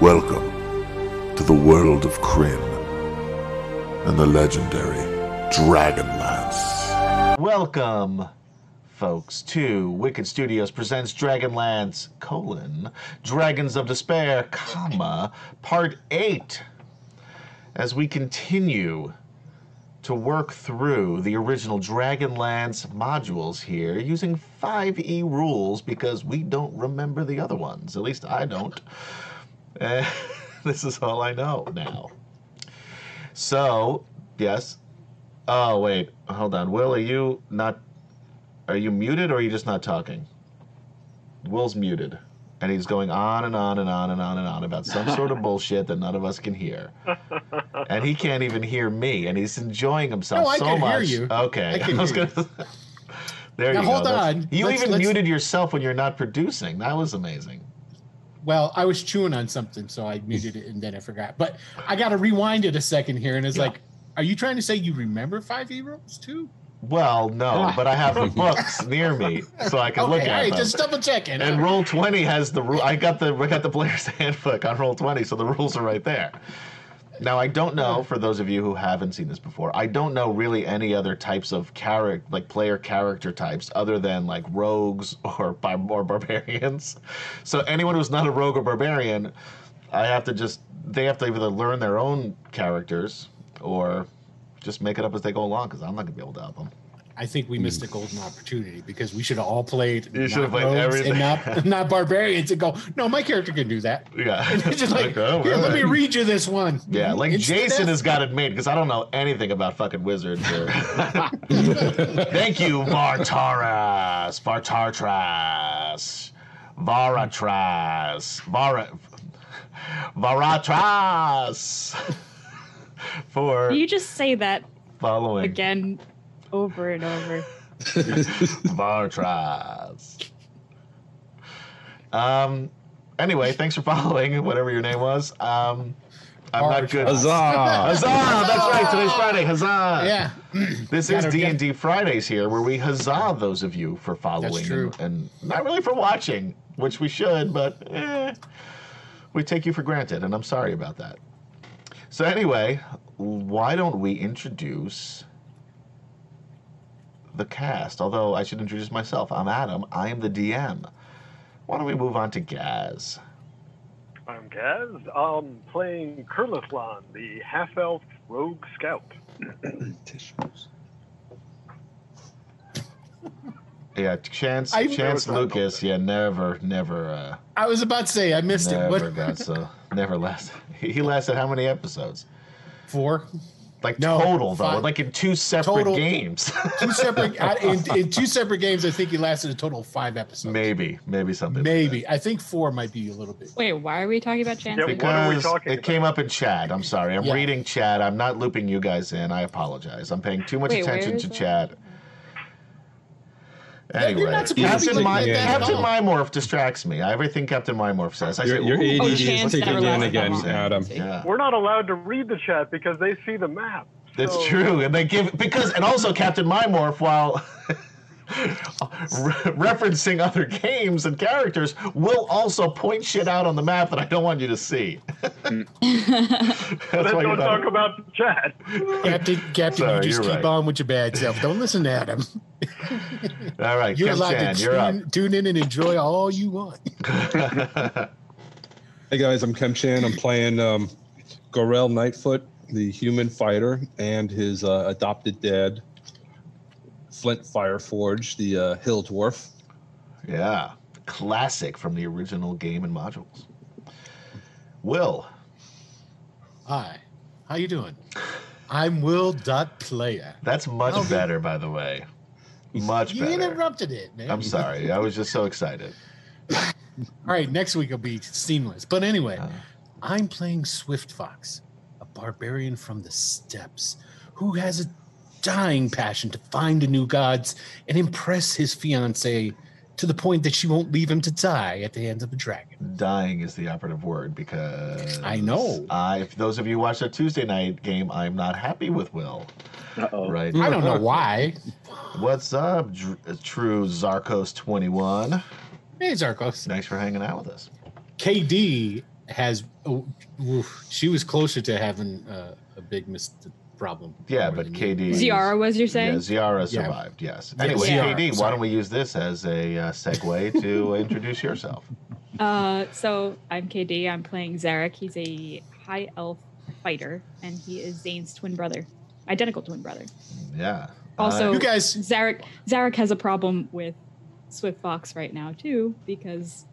Welcome to the world of Krynn and the legendary Dragonlance. Welcome, folks, to Wicked Studios presents Dragonlance, colon, Dragons of Despair, comma, part 8. As we continue to work through the original Dragonlance modules here using 5e rules because we don't remember the other ones. At least I don't. Uh, this is all I know now. So, yes. Oh, wait. Hold on. Will, are you not. Are you muted or are you just not talking? Will's muted. And he's going on and on and on and on and on about some sort of bullshit that none of us can hear. And he can't even hear me, and he's enjoying himself No, I so can hear much. you. Okay. I can was hear gonna- there Now, you hold go. That's- on. You Let's- even let's- muted yourself when you're not producing. That was amazing. Well, I was chewing on something, so I muted it and then I forgot. But I got to rewind it a second here, and it's Yeah. like, are you trying to say you remember five E rules too? Well, no, ah. but I have the books near me, so I can Okay, look at right, them. just double checking. And roll twenty has the rule. I got the I got the player's handbook on roll twenty, so the rules are right there. Now I don't know for those of you who haven't seen this before. I don't know really any other types of character, like player character types, other than like rogues or bar- or barbarians. So anyone who's not a rogue or barbarian, I have to just they have to either learn their own characters or just make it up as they go along because I'm not gonna be able to help them. I think we missed a hmm. golden opportunity because we should have all played. You should not have played everything. and not not barbarians and go. No, my character can do that. Yeah, And just like, oh, here, let me read you this one. Yeah, like It's Jason has got it made because I don't know anything about fucking wizards. Or... Thank you, Vartaras, Vartartras, Varatras, Vara, Varatras, for You just say that following again over and over. Vartras. Um. Anyway, thanks for following. Whatever your name was. Um. I'm not good. Vartras. Huzzah! That's right. Today's Friday. Huzzah! Yeah, This is D and D Fridays here, where we huzzah those of you for following true. And, and not really for watching, which we should, but eh, we take you for granted, and I'm sorry about that. So anyway, why don't we introduce the cast? Although I should introduce myself. I'm Adam. I am the DM. Why don't we move on to Gaz? I'm Gaz. I'm playing Kurlithlan, the half-elf rogue scout. Yeah, Chance, I- Chance Lucas. Yeah, never, never. uh I was about to say I missed never it. What got so never lasted. He he lasted how many episodes? four? Like No, total though, five. like in two separate Total. games. Two separate I- in, in two separate games. I think he lasted a total of five episodes. maybe, maybe something. like Maybe I think four might be a little bit. Wait, why are we talking about Chance? Yeah. What are we Because talking it came up in chat. I'm sorry. I'm Yeah. reading chat. I'm not looping you guys in. I apologize. I'm paying too much Wait, attention to that? chat. Yeah, you're Anyway, not supposed Captain, be My, like that at Captain all. Mymorph distracts me. I everything Captain Mymorph says. I Your, say, your "Ooh." Oh, ADD is kicking in again. Adam. Yeah. We're not allowed to read the chat because they see the map. That's So- true, and they give because and also Captain Mymorph, while re- referencing other games and characters, will also point shit out on the map that I don't want you to see. That's Then why don't not- talk about the chat. Captain, Captain, Sorry, you just keep right. on with your bad self. Don't listen to Adam. All right, You're Kim allowed Chan, to you're up. tune, tune in and enjoy all you want. Hey guys, I'm Kem Chan. I'm playing um, Gorel Nightfoot, the human fighter, and his uh, adopted dad, Flint Fireforge, the uh, hill dwarf. yeah, classic from the original game and modules. Will, Hi, how you doing? I'm Will Dot Player. that's much the- better, by the way. Much You better. You interrupted it, man. I'm sorry. I was just so excited. All right, next week will be seamless. But anyway, Uh. I'm playing Swift Fox, a barbarian from the steppes who has a dying passion to find the new gods and impress his fiancee to the point that she won't leave him to die at the hands of a dragon. Dying is the operative word because I know. I, if those of you who watched our Tuesday night game, I'm not happy with Will. Uh-oh. Right. I don't know why. What's up, Dr- True Zarkos 21? Hey, Zarkos. Thanks for hanging out with us. KD has. Oh, oof, she was closer to having uh, a big mis- problem. Yeah, but KD. you. Ziara was you're Yeah, saying? Ziara Yeah. survived. Yes. Yeah, Anyway, Ziara, KD, why don't we use this as a uh, segue to introduce yourself? Uh, so I'm KD. I'm playing Zarek. He's a high elf fighter, and he is Zane's twin brother, identical twin brother. Yeah. Also, You guys, Zarek Zarek has a problem with Swift Fox right now too because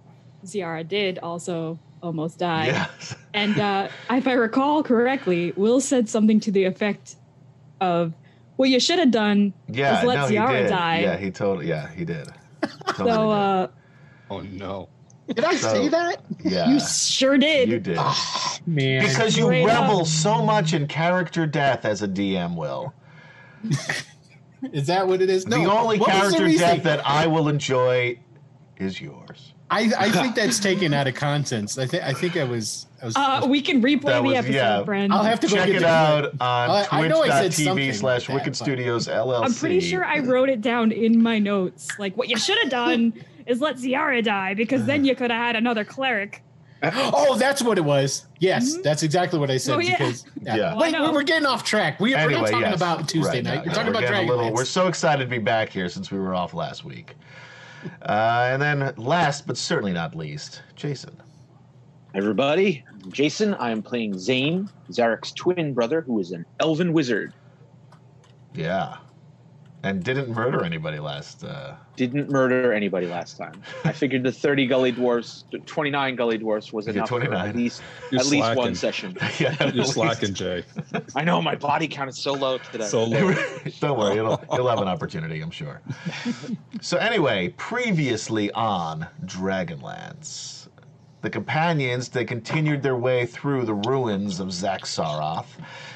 Ziara did also almost die. yes. And uh, if I recall correctly, Will said something to the effect of, "What you should have done Yeah. Just let no, he did. die. Yeah, he totally. Yeah, he did. Totally So uh, Oh no. did I So- say that? yeah, you sure did. you did. Ah, man. Because you Straight up. revel so much in character death as a DM will. is that what it is? the only what was the character death that I will enjoy is yours. I, I think that's taken out of context. I think I think I was. I was, Uh, we can replay the was- episode, yeah. friend. I'll have to go Check get it the- out on I- I know I said twitch.tv slash Wicked Studios LLC. I'm pretty sure I wrote it down in my notes. Like, what you should have done is let Ziara die because then you could have had another cleric. Oh, that's what it was. Yes, Mhm. that's exactly what I said. Oh, yeah. Because Yeah. Well, Wait, know. we're getting off track. We, we're not talking yes. about Tuesday Right, night. no, we're no, talking about getting a little. We're so excited to be back here since we were off last week. Uh, and then, last but certainly not least, Jason. Everybody, I'm Jason. I am playing Zane, Zarek's twin brother, who is an elven wizard. Yeah, and didn't murder anybody last. Uh, Didn't murder anybody last time. I figured the 30 gully dwarfs, the 29 gully dwarfs was enough for 29. at least You're at least one session. yeah, at You're least- slacking, Jay. I know my body count is so low today. So low. Don't worry, you'll, you'll have an opportunity, I'm sure. so, anyway, previously on Dragonlance, the companions they continued their way through the ruins of Xak Tsaroth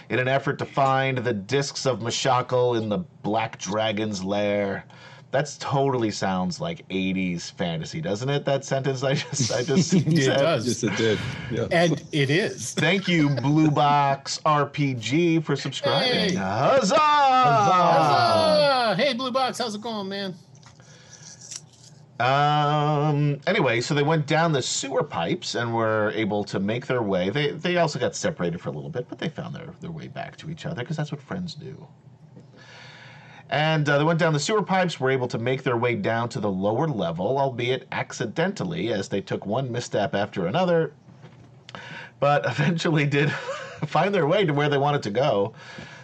in an effort to find the discs of Mishakal in the Black Dragon's lair. That totally sounds like 80s fantasy, doesn't it? That sentence I just I just It said? does. Yes, it did. Yeah. and it is. Thank you, Blue Box RPG, for subscribing. Hey. Huzzah! Ah, hey, Blue Box, how's it going, man? Um. Anyway, so they went down the sewer pipes and were able to make their way. They they also got separated for a little bit, but they found their their way back to each other because that's what friends do. And uh, they went down the sewer pipes, were able to make their way down to the lower level, albeit accidentally, as they took one misstep after another. But eventually did find their way to where they wanted to go,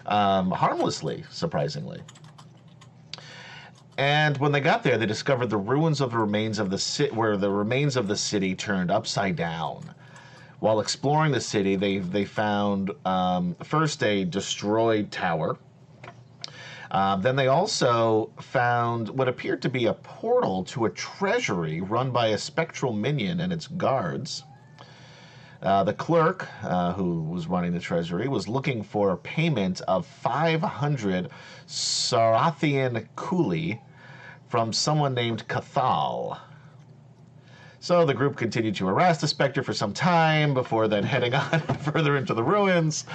um, harmlessly, surprisingly. And when they got there, they discovered the ruins of the remains of the city, where the remains of the city turned upside down. While exploring the city, they they found um, first a destroyed tower. Um, then they also found what appeared to be a portal to a treasury run by a spectral minion and its guards. Uh, the clerk uh, who was running the treasury was looking for payment of 500 Sarathian kuli from someone named Cathal. So the group continued to harass the specter for some time before then heading on further into the ruins.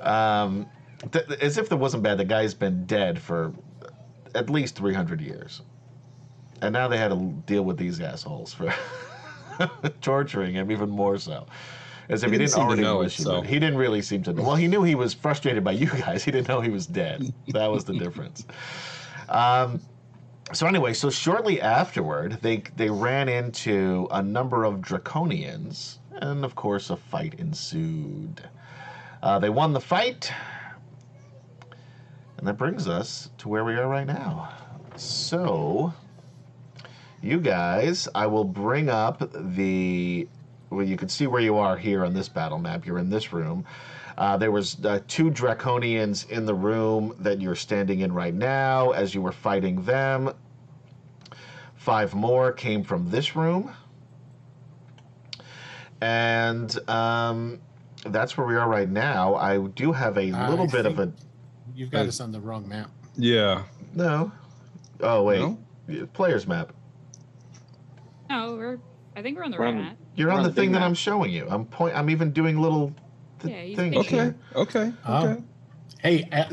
Um, th- as if that wasn't bad, the guy's been dead for at least 300 years. And now they had to deal with these assholes for torturing him even more so. As if He he, didn't didn't already know it, he so-. He didn't really seem to know. Well, he knew he was frustrated by you guys. He didn't know he was dead. That was the difference. Um, so anyway, so shortly afterward, they they ran into a number of draconians, and of course, a fight ensued. Uh, they won the fight, and that brings us to where we are right now. So, you guys, I will bring up the. Well, you can see where you are here on this battle map. You're in this room. Uh, there was uh, two draconians in the room that you're standing in right now. As you were fighting them, five more came from this room, and um, that's where we are right now. I do have a little bit of a You've got us on the wrong map. Yeah. no. Oh wait, No? Players map. No, we're. I think we're on the We're right on- map. You're on on the the thing big that map. I'm showing you. I'm point. I'm even doing little th- Yeah, he's things. Okay. Okay. Oh. Okay. Hey, uh,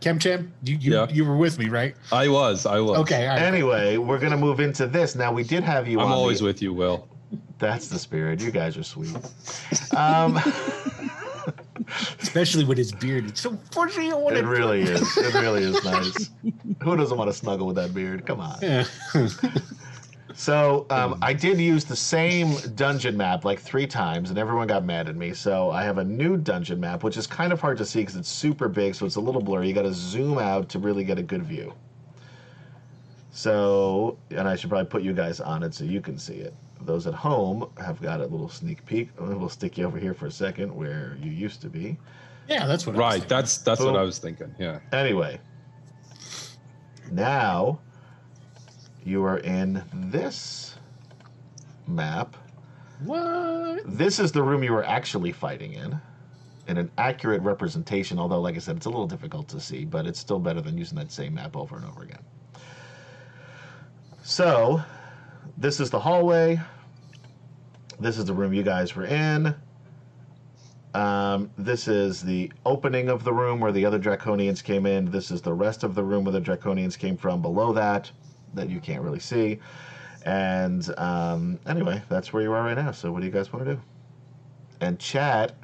Kemchem, you you, Yeah. you were with me, right? I was. I was. Okay. all right. Anyway, we're gonna move into this. Now we did have you. I'm on always the, with you, Will. That's the spirit. You guys are sweet. Um, Especially with his beard. It's so fuzzy. I want it really is. It really is nice. Who doesn't want to snuggle with that beard? Come on. Yeah. So um, I did use the same dungeon map like three times, and everyone got mad at me. So I have a new dungeon map, which is kind of hard to see because it's super big, so it's a little blurry. You got to zoom out to really get a good view. So, and I should probably put you guys on it so you can see it. Those at home have got a little sneak peek. We'll stick you over here for a second, where you used to be. yeah, that's what I was Right. thinking. That's that's what I was thinking. Yeah. Anyway, now you are in this map. what? This is the room you were actually fighting in. In an accurate representation, although, like I said, it's a little difficult to see, but it's still better than using that same map over and over again. So, this is the hallway. This is the room you guys were in. Um, this is the opening of the room where the other Draconians came in. This is the rest of the room where the Draconians came from below that, that you can't really see. And um, anyway, that's where you are right now. So, what do you guys want to do? And chat,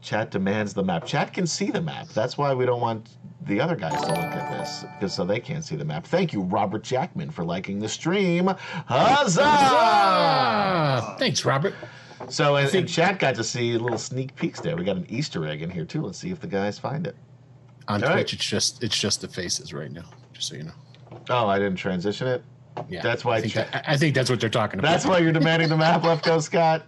chat demands the map. Chat can see the map. That's why we don't want the other guys to look at this because so they can't see the map. Thank you, Robert Jackman, for liking the stream. Huzzah! Ah, thanks, Robert. So, and, think- and chat got to see little sneak peeks there. We got an Easter egg in here too. Let's see if the guys find it. On All right. Twitch, it's just it's just the faces right now. Just so you know. Oh, I didn't transition it. Yeah, That's why I think, chat- that- I think that's what they're talking about. That's why you're demanding the map, Left Coast Scott.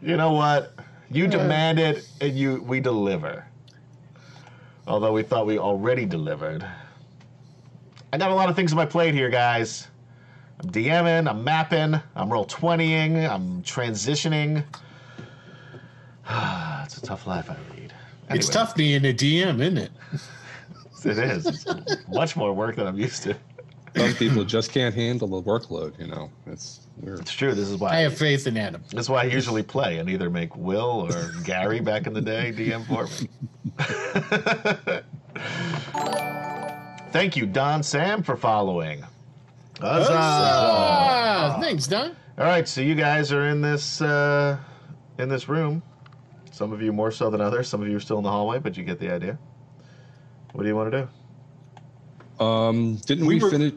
You know what? You demand it, and you we deliver. Although we thought we already delivered. I got a lot of things on my plate here, guys. I'm DMing, I'm mapping, I'm roll 20ing, I'm transitioning. it's a tough life I lead. It's tough being a DM, isn't it? It is. It's much more work than I'm used to. Some people just can't handle the workload. You know, it's weird. It's true. This is why I have faith in Adam. That's why I usually play and either make Will or Gary back in the day DM for me. Thank you, Don Sam, for following. Huzzah! Ah, thanks, Don. All right, so you guys are in this uh, in this room. Some of you more so than others. Some of you are still in the hallway, but you get the idea. What do you want to do? Um, didn't We we, were- finish?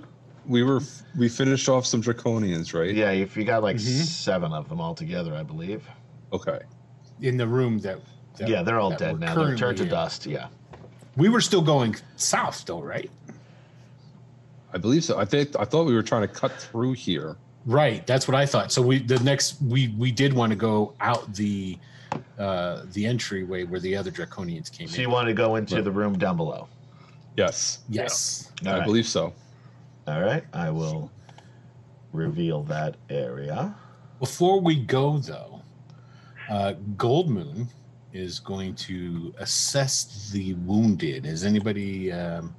We were we finished off some draconians, right? Yeah, if you got like Mhm. seven of them all together, I believe. Okay. In the room that. that yeah, they're all dead now. They're turned to in. dust. Yeah. We were still going south, though, right? I believe so. I think I thought we were trying to cut through here. Right. That's what I thought. So we the next we we did want to go out the uh the entryway where the other draconians came So in. you want to go into Right. the room down below. Yes, yes. All I right. believe so. All right, I will reveal that area. Before we go though, uh Goldmoon is going to assess the wounded. Is anybody um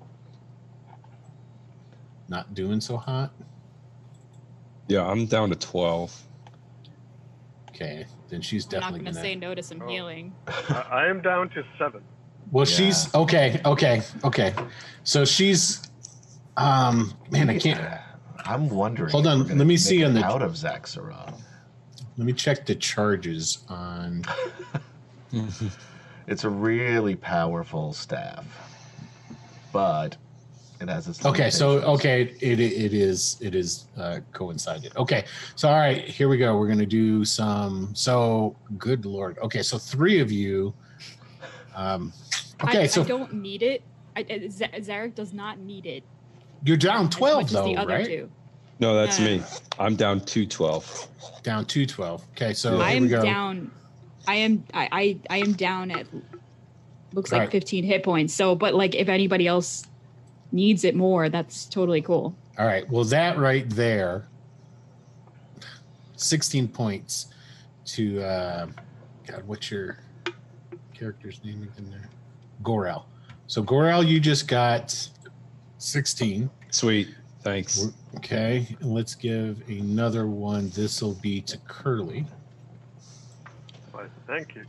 not doing so hot? Yeah, I'm down to twelve. Okay, then she's I'm not definitely going to gonna say no to some Oh. healing. I, I am down to seven. Well, Yeah. she's okay, okay, okay. So she's um man, I can't I'm wondering. Hold if on, we're gonna let me make see it on the- out of Zaxxaron. let me check the charges on It's a really powerful staff, but it has its. Okay, so okay, it it is it is uh, coincided. Okay, so all right, here we go. We're gonna do some. So good lord. Okay, so three of you. Um, okay, I, so I don't need it. I, I- Z- Zarek does not need it. you're down as twelve much though, as the other right? two. No, that's No. me. I'm down to twelve. Down two twelve. Okay, so I here am we go. down. I am. I, I. I am down at. Looks like Right. 15 hit points. So, but like, if anybody else needs it more, that's totally cool. All right. Well, that right there, sixteen points to uh, God. What's your character's name again? There, Gorel. So Gorel, you just got sixteen. Sweet. Thanks. Okay, and let's give another one. This will be to Curly. Why, thank you.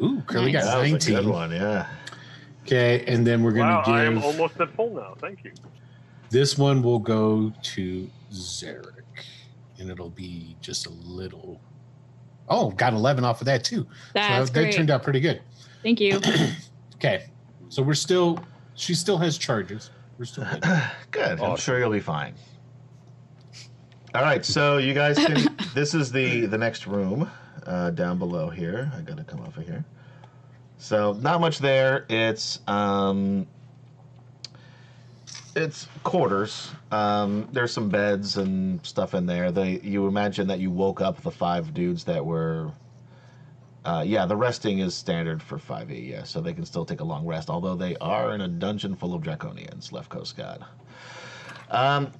Ooh, Curly Nice. got that was a good one. Yeah. Okay, and then we're gonna wow, give. I am give almost at full now. Thank you. this one will go to Zarek. and it'll be just a little. Oh, got 11 off of that too. That's so that great. turned out pretty good. Thank you. Okay, so we're still. She still has charges. We're still good. Good. I'm sure you'll be fine. All right, so you guys can. this is the the next room uh, down below here. I gotta come off of here. So not much there. It's um, it's quarters. Um, there's some beds and stuff in there. They you imagine that you woke up the five dudes that were. Uh, yeah, the resting is standard for 5e, yeah, so they can still take a long rest, although they are in a dungeon full of draconians, Left Coast God. Um,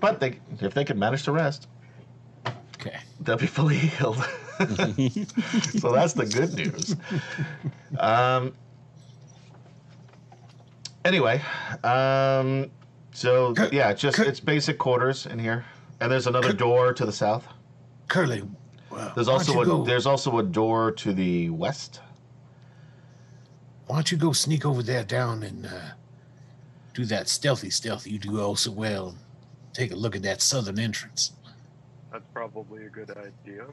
but they, if they can manage to rest, Okay. they'll be fully healed. so that's the good news. Um, anyway, um, so Cur- yeah, just cur- it's basic quarters in here, and there's another door to the south. Curly. Well, There's also a go, there's also a door to the west. Why don't you go sneak over there down and uh, do that stealthy stealth you do oh so well? Take a look at that southern entrance. That's probably a good idea.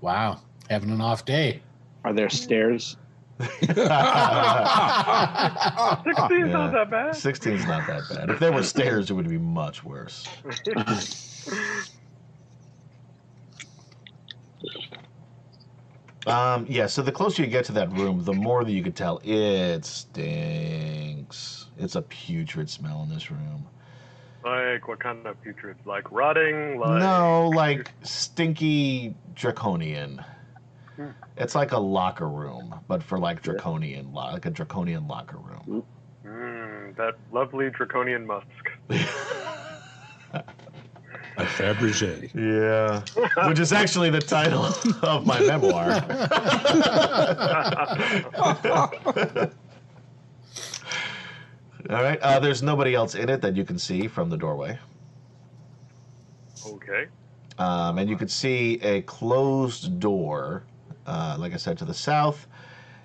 Wow, having an off day. Are there stairs? Sixteen's Yeah. not that bad. 16's not that bad. If there were stairs, it would be much worse. Um, yeah, so the closer you get to that room, the more that you could tell it stinks. It's a putrid smell in this room. Like what kind of putrid? Like rotting? Like no, like stinky draconian. Hmm. It's like a locker room, but for like draconian, like a draconian locker room. Mm, that lovely draconian musk. A Fabergé. Yeah, which is actually the title of my memoir. All right. Uh, there's nobody else in it that you can see from the doorway, okay. um, and you can see a closed door, uh, like I said, to the south,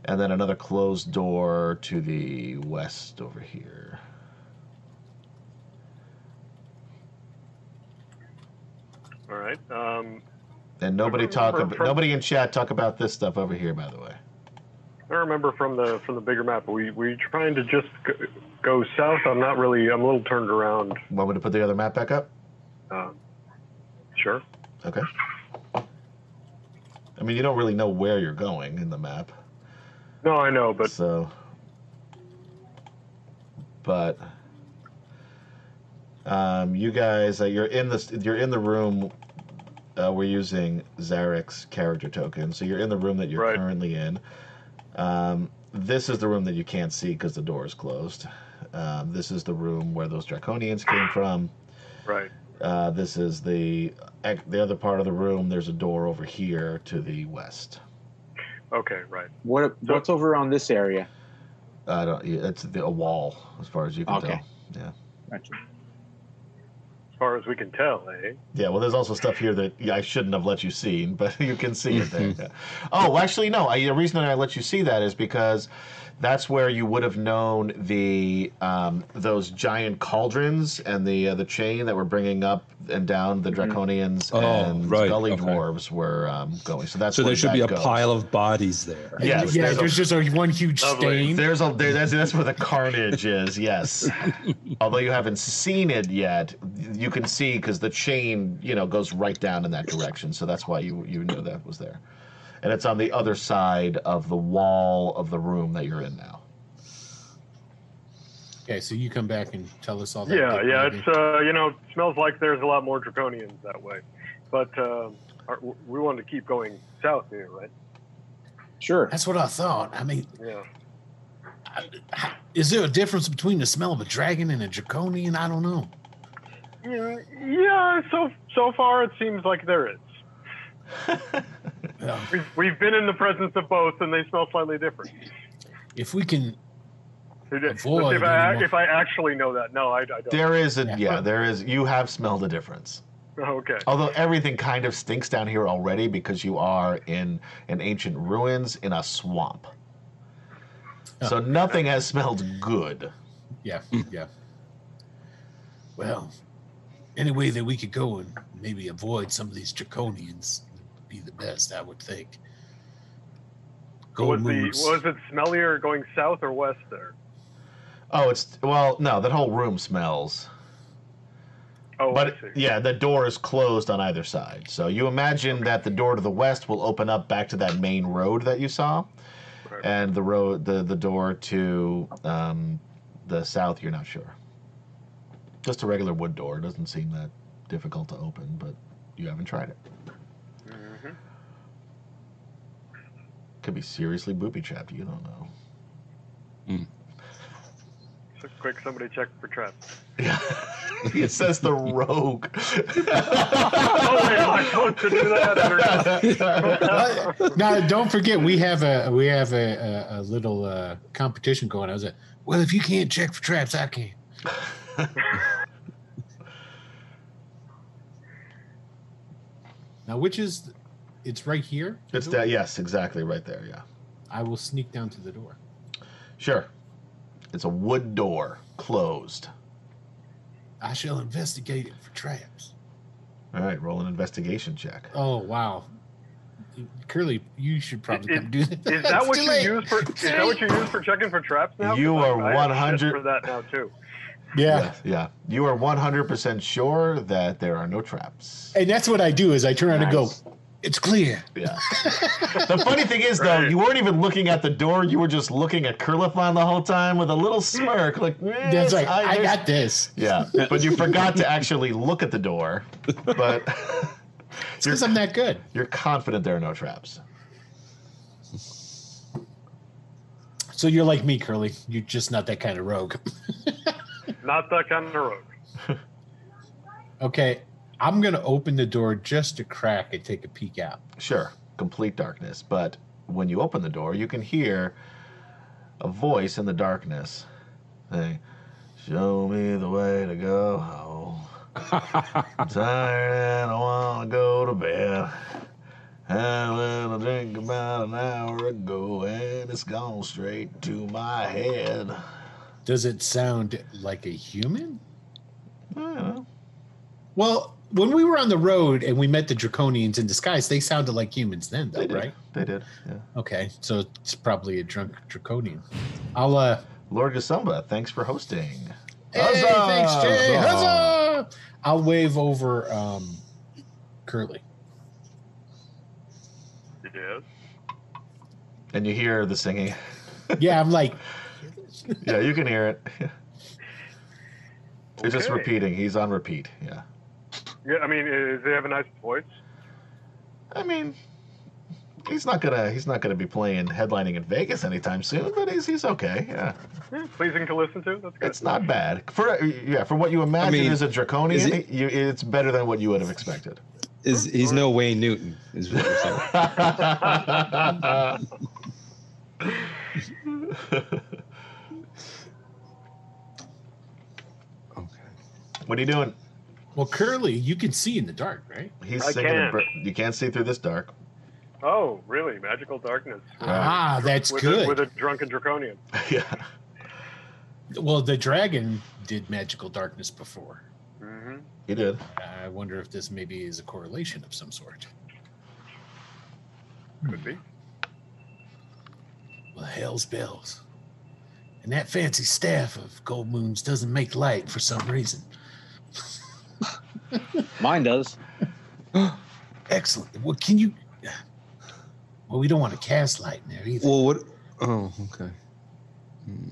and then another closed door to the west over here. All right. Um, And nobody talk. From- nobody in chat talk about this stuff over here, by the way. I remember from the from the bigger map. We we trying to just go, south. I'm not really. I'm a little turned around. Want me to put the other map back up? Um, sure. Okay. I mean, you don't really know where you're going in the map, No, I know, but so. But. Um, you guys, uh, you're in this. You're in the room. Uh, we're using Zarek's character token, so you're in the room that you're Right. currently in. Um, this is the room that you can't see because the door is closed. Um, this is the room where those draconians came from. right. Uh, this is the the other part of the room. There's a door over here to the west. Okay, right. What what's over on this area? I don't. It's the, a wall, as far as you can Okay. tell. Yeah. Gotcha. As far as we can tell, eh? Yeah. Well, there's also stuff here that yeah, I shouldn't have let you see, but you can see it there. Yeah. Oh, actually, no. I, the reason that I let you see that is because that's where you would have known the um, those giant cauldrons and the uh, the chain that were bringing up and down the draconians Oh, and right, gully okay. dwarves were um, going. So that's So where there should be a goes. pile of bodies there. Yes, yeah, there's a- just a one huge Lovely. stain. There's a there, that's that's where the carnage is. Yes, although you haven't seen it yet, you can see because the chain you know goes right down in that direction. So that's why you you knew that was there, and it's on the other side of the wall of the room that you're in now. Okay, so you come back and tell us all that. Yeah, yeah. movie. It's uh, you know, it smells like there's a lot more draconians that way. But um, our, we wanted to keep going south here, right? Sure. That's what I thought. I mean, Yeah. is there a difference between the smell of a dragon and a draconian? I don't know. Yeah, yeah. So so far, it seems like there is. Well, We've, we've been in the presence of both, and they smell slightly different. if we can, Avoid if I if I actually know that. No, I, I don't. There is a Yeah. yeah, there is. You have smelled a difference. Oh, okay. Although everything kind of stinks down here already because you are in an ancient ruins in a swamp. So nothing has smelled good. Yeah, yeah. Well, any way that we could go and maybe avoid some of these draconians would be the best, I would think. Gold was the moons. was it smellier going south or west there? Oh, it's well, no, that whole room smells. Oh, But I see. yeah, the door is closed on either side. So you imagine that the door to the west will open up back to that main road that you saw, Right. and the road, the the door to um, the south, you're not sure. Just a regular wood door. Doesn't seem that difficult to open, but you haven't tried it. Could be seriously booby trapped. You don't know. So quick, somebody check for traps. Yeah, it says the rogue. oh wait, am I supposed to do that? Or... now, don't forget we have a we have a, a, a little uh, competition going. I was like, well, if you can't check for traps, I can. now, which is it's right here. it's that. Yes, exactly right there. Yeah. I will sneak down to the door. Sure. It's a wood door, closed. I shall investigate it for traps. All right, roll an investigation check. Oh wow, Curly, you should probably Is- come do that. Is that what you late. use for? Is that what you use for checking for traps now? You 'Cause I- are 100 for that now too. Yeah, Yes, yeah. You are 100% sure that there are no traps. and that's what I do. Is I turn around and go, Nice. "It's clear." Yeah. the funny thing is, though, Right. you weren't even looking at the door. You were just looking at Curlifon the whole time with a little smirk, like, eh, That's "Yes, like I there's-" got this. Yeah, but you forgot to actually look at the door. But It's because I'm that good. you're confident there are no traps. So you're like me, Curly. You're just not that kind of rogue. Not that kind of rogue. okay, I'm gonna open the door just a crack and take a peek out. Sure, complete darkness. But when you open the door, you can hear a voice in the darkness saying, Show me the way to go home. I'm tired and I want to go to bed. Had a little drink about an hour ago and it's gone straight to my head. Does it sound like a human? I don't know. Well, when we were on the road and we met the Draconians in disguise, they sounded like humans then, though, They right? They did. Yeah. Okay, so it's probably a drunk Draconian. I'll uh Lord Gasumba, thanks for hosting. Hey, Huzzah! thanks, Jay. Huzzah! Huzzah! I'll wave over um Curly. Yes. And you hear the singing. Yeah, I'm like, yeah, you can hear it. It's just repeating. He's on repeat. Yeah. Yeah, I mean, uh, does he have a nice voice? I mean, he's not gonna he's not gonna be playing headlining in Vegas anytime soon, but he's he's okay. Yeah, Yeah, pleasing to listen to. That's good. it's not bad for uh, yeah for what you imagine mean, is a draconian. is it- you, it's better than what you would have expected. Is he's no Wayne Newton? Is what you're saying. okay. what are you doing? Well, Curly, you can see in the dark, right? He's I singing. can. br- You can't see through this dark. Oh, really? Magical darkness. Ah, that's with good. A, with a drunken draconian. yeah. well, the dragon did magical darkness before. Mm-hmm. He did. I wonder if this maybe is a correlation of some sort. Could be. Well, hell's bells. And that fancy staff of gold moons doesn't make light for some reason. Mine does. Excellent. Well, can you? Well, we don't want to cast light in there either. Well, what? Oh, okay. Hmm.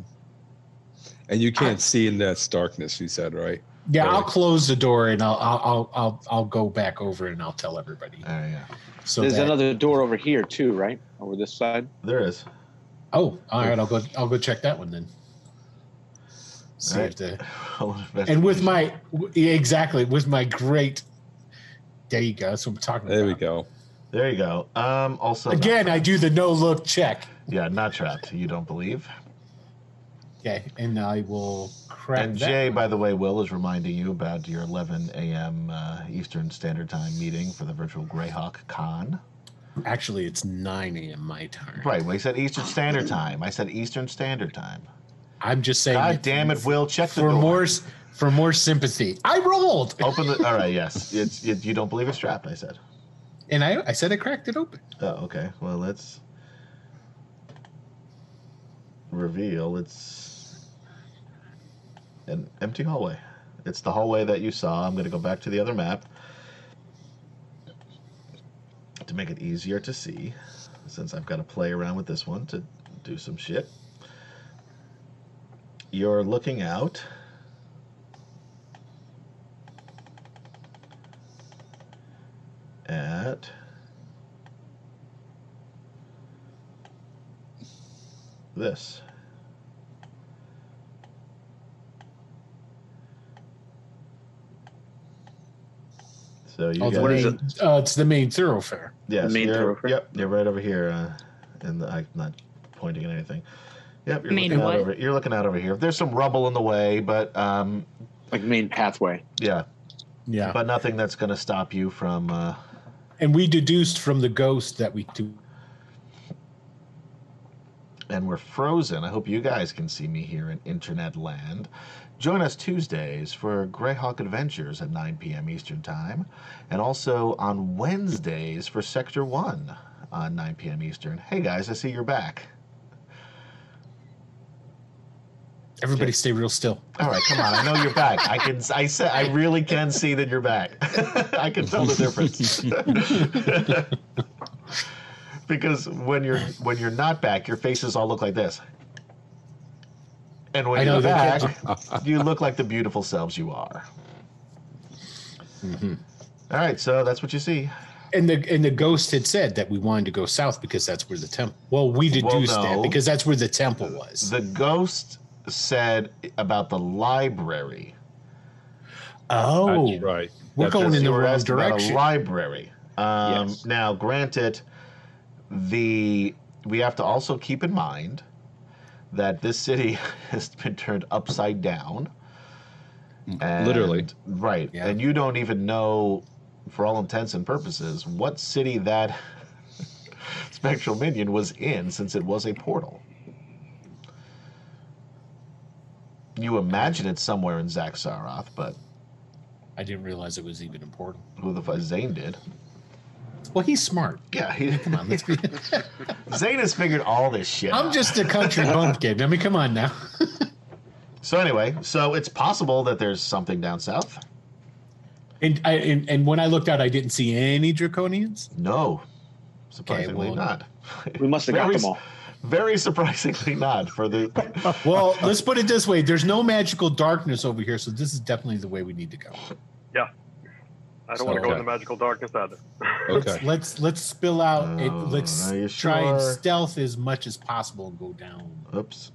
And you can't see in that darkness. You said right. yeah, I'll close the door and I'll I'll I'll I'll, I'll go back over and I'll tell everybody. Uh, yeah. So There's that, another door over here too, right? Over this side. There is. Oh, all right. I'll go. I'll go check that one then. See All if the Roll and with my exactly with my great. There you go. That's what I'm talking about. There we go. There you go. Um. Also. Again, I do the no look check. Yeah, not trapped. You don't believe. Okay, and I will crack And Jay, one. by the way, Will is reminding you about your 11 a.m. Uh, Eastern Standard Time meeting for the virtual Greyhawk Con. Actually, it's 9 a.m. my time. Right. Well, he said Eastern Standard Time. I said Eastern Standard Time. I'm just saying. God damn it, Will. Check the For door. more, for more sympathy. I rolled, Open the. All right. Yes. It's, it, you don't believe it's trapped. I said. and I, I said I cracked it open. Oh, okay. Well, let's reveal it's an empty hallway. It's the hallway that you saw. I'm going to go back to the other map to make it easier to see, since I've got to play around with this one to do some shit. You're looking out. At this. So you Oh, the got What is main, uh, it's the main thoroughfare. yes, main you're, thoroughfare? Yep, you're right over here, uh, and I'm not pointing at anything. Yep, you're Main looking out over. You're looking out over here. There's some rubble in the way, but um, Like main pathway. yeah, Yeah. but nothing that's going to stop you from. Uh, and we deduced from the ghost that we do. and we're frozen. I hope you guys can see me here in internet land. Join us Tuesdays for Greyhawk Adventures at 9 p.m. Eastern Time, and also on Wednesdays for Sector 1 on 9 p.m. Eastern. Hey guys, I see you're back. Everybody stay real still. All right, come on. I know you're back. I can. I said. I really can see that you're back. I can tell the difference. because when you're when you're not back, your faces all look like this. And when you're back, you look like the beautiful selves you are. Mm-hmm. All right, so that's what you see. And the and the ghost had said that we wanted to go south because that's where the temple. Well, we deduced no. that because that's where the temple was. The ghost said about the library. oh, That's right. We're That's going right. in the You wrong asked about direction. A library. Um, Yes. Now, granted, the we have to also keep in mind that this city has been turned upside down. And- Literally. right? Yeah. And you don't even know, for all intents and purposes, what city that spectral minion was in, since it was a portal. You imagine it's somewhere in Xak Tsaroth, but I didn't realize it was even important. who the fuck Zane did? Well, he's smart. Yeah, he, Come on, let's be. Zane has figured all this shit. I'm out. just a country bumpkin. I mean, come on now. So anyway, so it's possible that there's something down south. And I and, and when I looked out, I didn't see any draconians. No, surprisingly well- not. We must have got them all. Very surprisingly not for the. Well, let's put it this way: there's no magical darkness over here, so this is definitely the way we need to go. Yeah, I don't want to go Okay. in the magical darkness either. Let's Okay. let's let's spill out. It, Oh, let's are you try and stealth as much as possible and go down. Oops.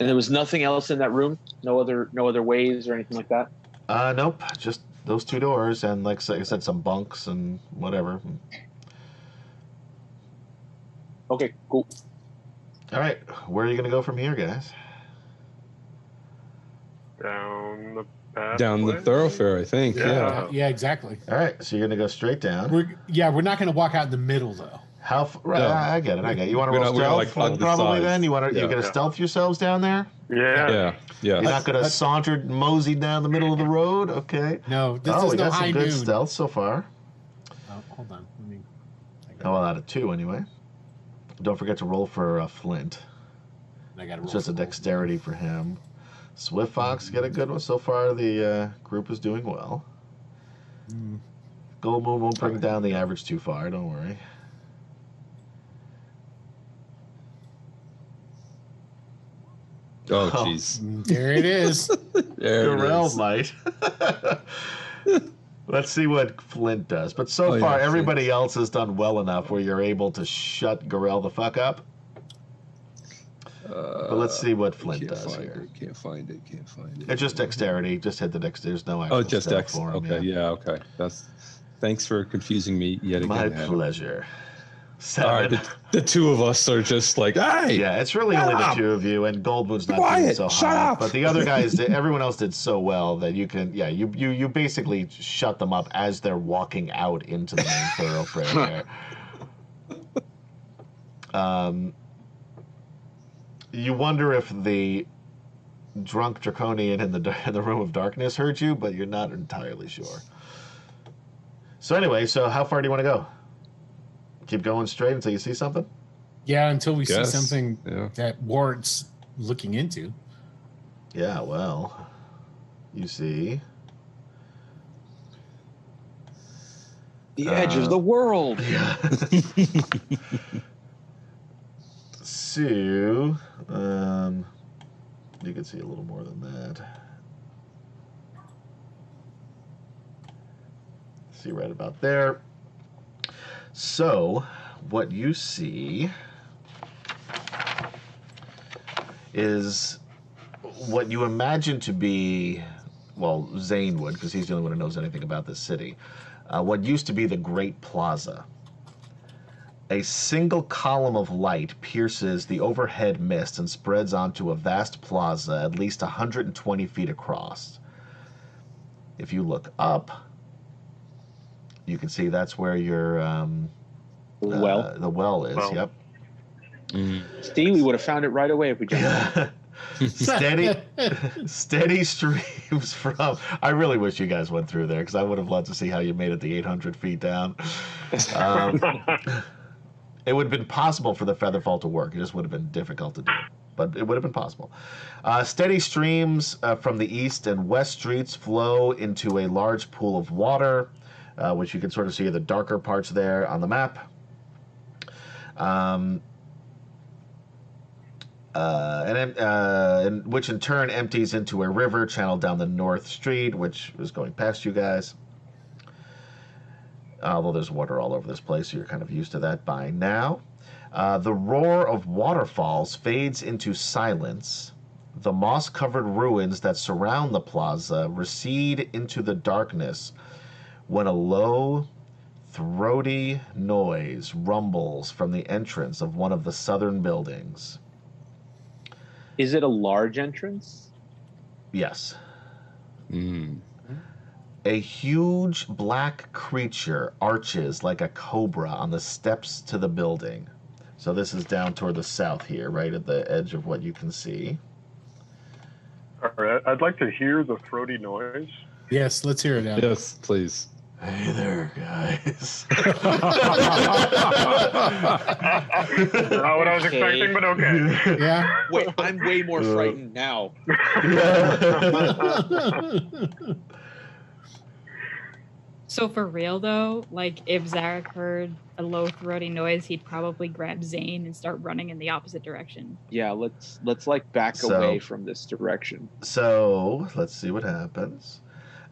And there was nothing else in that room. No other, no other ways or anything like that. Uh, nope. Just those two doors and like I said, some bunks and whatever. Okay, cool. All right, where are you gonna go from here, guys? Down the path. Down the thoroughfare, I think. Yeah. Yeah. Yeah, exactly. All right, so you're gonna go straight down. We're yeah, we're not going to walk out in the middle though. How? F- right, No. I get it. I get it. You want to We're roll not- we're stealth? like on the probably then. You want to? You're gonna Yeah. stealth yourselves down there. Yeah. Yeah. Yeah. You're not gonna saunter mosey down the middle of the road. Okay. No, this oh, is we no got some high good noon. stealth so far. Oh, hold on. Let me. I Oh, got, well, out of two anyway. Don't forget to roll for uh, Flint. I got just a dexterity for him. Swift Fox get a good one so far. The uh, group is doing well. Mm. Goldmoon won't bring down the average too far. Don't worry. Oh, jeez. Mm, There it is. There it Garel is. might. Let's see what Flint does. But so Oh, yeah, far, Flint. everybody else has done well enough where you're able to shut Garel the fuck up. Uh, But let's see what Flint can't does find here. it. Can't find it. Can't find it. It's just dexterity. Just hit the dexterity. There's no actual Oh, just stealth X. for him. Okay. Yeah. Okay. That's. Thanks for confusing me yet again. My Adam. pleasure. All right. The, the two of us are just like, hey. Yeah, it's really only the two of you, and Goldwood's not doing so shut hot. up. But the other guys, did, everyone else did so well that you can, yeah, you you you basically shut them up as they're walking out into the main thoroughfare. There. Um, you wonder if the drunk draconian in the in the room of darkness heard you, but you're not entirely sure. So anyway, so how far do you want to go? Keep going straight until you see something. Yeah, until we Guess. see something Yeah. that Ward's looking into. Yeah, well, you see. The edge Uh, of the world. Yeah. so, um, you can see a little more than that. See right about there. So, what you see is what you imagine to be, well, Zane would, because he's the only one who knows anything about this city. Uh, what used to be the Great Plaza. A single column of light pierces the overhead mist and spreads onto a vast plaza at least 120 feet across. If you look up, you can see that's where your um, uh, well, the well is. Well. Yep. Steve, we would have found it right away if we jumped. steady, steady streams from. I really wish you guys went through there because I would have loved to see how you made it the 800 feet down. Um, it would have been possible for the featherfall to work. It just would have been difficult to do, but it would have been possible. Uh, steady streams uh, from the east and west streets flow into a large pool of water, uh, which you can sort of see the darker parts there on the map. Um, uh, and, uh, and which in turn empties into a river channeled down the north street, which is going past you guys. Although there's water all over this place, so you're kind of used to that by now. Uh, the roar of waterfalls fades into silence. The moss covered ruins that surround the plaza recede into the darkness when a low, throaty noise rumbles from the entrance of one of the southern buildings. Is it a large entrance? Yes. Mm. A huge black creature arches like a cobra on the steps to the building. So this is down toward the south here, right at the edge of what you can see. All right, I'd like to hear the throaty noise. Yes, let's hear it out. Yes, please. Hey there, guys. Not what I was Okay. expecting, but okay. Yeah. Wait, I'm way more Uh, frightened now. So for real though, like if Zarek heard a low throaty noise, he'd probably grab Zane and start running in the opposite direction. Yeah, let's let's like back So- away from this direction. So let's see what happens.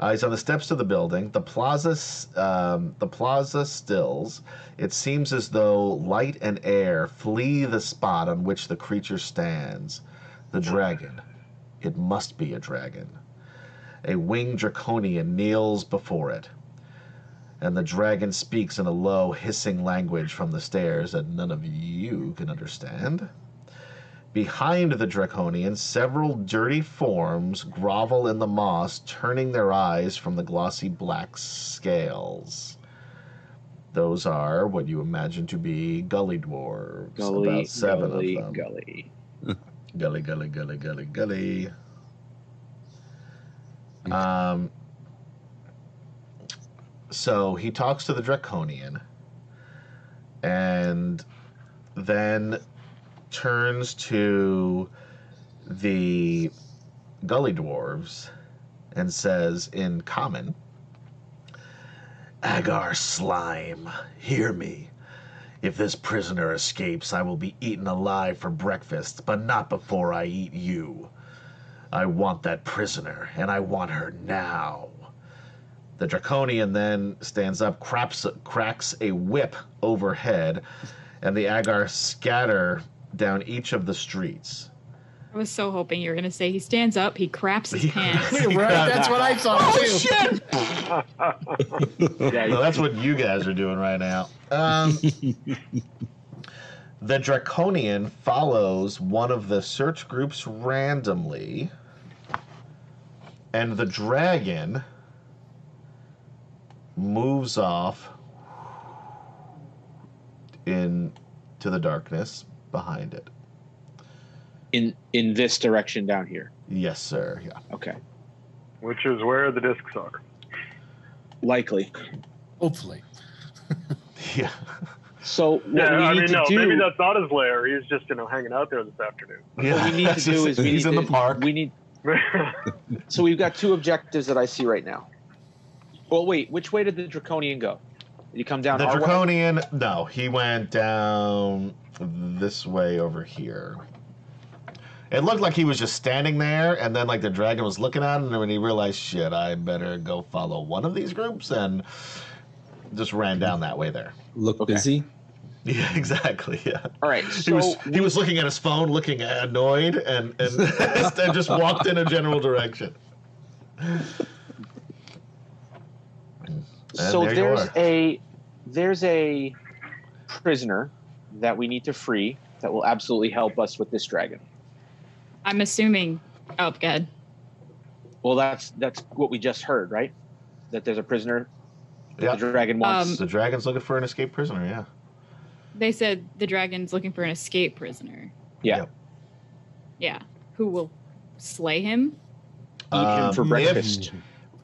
Uh, he's on the steps of the building. The plaza, um, the plaza stills. It seems as though light and air flee the spot on which the creature stands. The dragon. It must be a dragon. A winged draconian kneels before it, and the dragon speaks in a low, hissing language from the stairs that none of you can understand. Behind the draconian, several dirty forms grovel in the moss, turning their eyes from the glossy black scales. Those are what you imagine to be gully dwarves. Gully, about seven gully, of them. gully. Gully, gully, gully, gully, gully. Um, so he talks to the draconian and then turns to the gully dwarves and says in common Aghar slime hear me. If this prisoner escapes i will be eaten alive for breakfast but not before i eat you. I want that prisoner and i want her now. The draconian then stands up craps, cracks a whip overhead and the Aghar scatter down each of the streets I was so hoping you were gonna say he stands up, he craps his pants. right. That's what I thought too. Yeah, Well, that's what you guys are doing right now. Um, the Draconian follows one of the search groups randomly, and the dragon moves off in to the darkness behind it. In in this direction down here. Yes, sir. Yeah. Okay. Which is where the discs are. Likely. Hopefully. Yeah. So what Yeah, we I need mean, to no, do maybe that's not his lair. He's just, you know, hanging out there this afternoon. yeah. what we need to do is we he's need in to, the park. We need so we've got two objectives that I see right now. Well, wait, which way did the draconian go? Did he come down the our way? draconian. No, he went down this way over here. It looked like he was just standing there, and then like the dragon was looking at him, and when he realized, shit, I better go follow one of these groups, and just ran down that way there. Look Okay. busy. Yeah, exactly. Yeah. All right. He So was he was looking at his phone, looking annoyed, and and, and just walked in a general direction. And so there there's a there's a prisoner that we need to free that will absolutely help us with this dragon. I'm assuming. Oh, good. Well, that's that's what we just heard, right? That there's a prisoner that Yeah. the dragon wants. Um, The dragon's looking for an escaped prisoner. Yeah. They said the dragon's looking for an escape prisoner. yeah. Yep. Yeah. Who will slay him? Eat him Um, for if- breakfast.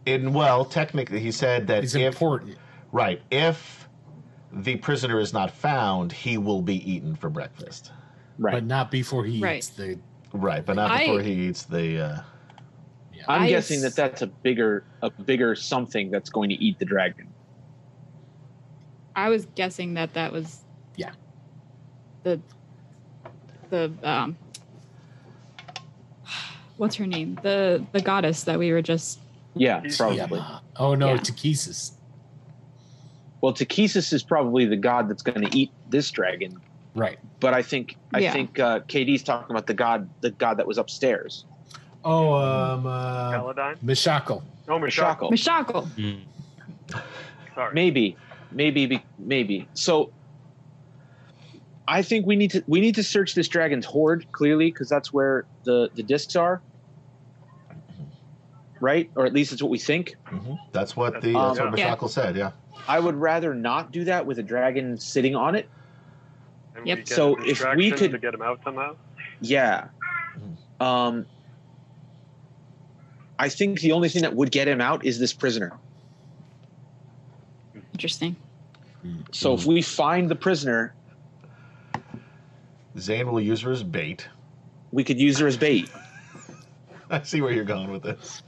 In well, technically, he said that It's if important. right if the prisoner is not found, he will be eaten for breakfast. Right. But not before he Right. eats the. Right, but not I- before he eats the. Uh, I'm I guessing s- that that's a bigger a bigger something that's going to eat the dragon. I was guessing that that was. Yeah. The. The um. What's her name? The the goddess that we were just. Yeah, Yeah. probably. Yeah. Oh no, Yeah. Takhisis. Well, Takhisis is probably the god that's going to eat this dragon. Right. But I think I Yeah. think uh, KD's talking about the god the god that was upstairs. Oh, um, uh, Paladine? Mishakal. No, Mishakal. Mishakal. Mishakal. Sorry. Maybe, maybe, maybe. So, I think we need to we need to search this dragon's hoard clearly because that's where the the discs are, right? Or at least it's what we think. mhm. That's what the Um, that's what Yeah. Mishakal said. Yeah. I would rather not do that with a dragon sitting on it. And Yep. So if we could- to get him out somehow. Yeah. Um. I think the only thing that would get him out is this prisoner. Interesting. So if we find the prisoner, Zane will use her as bait. we could use her as bait. I see where you're going with this.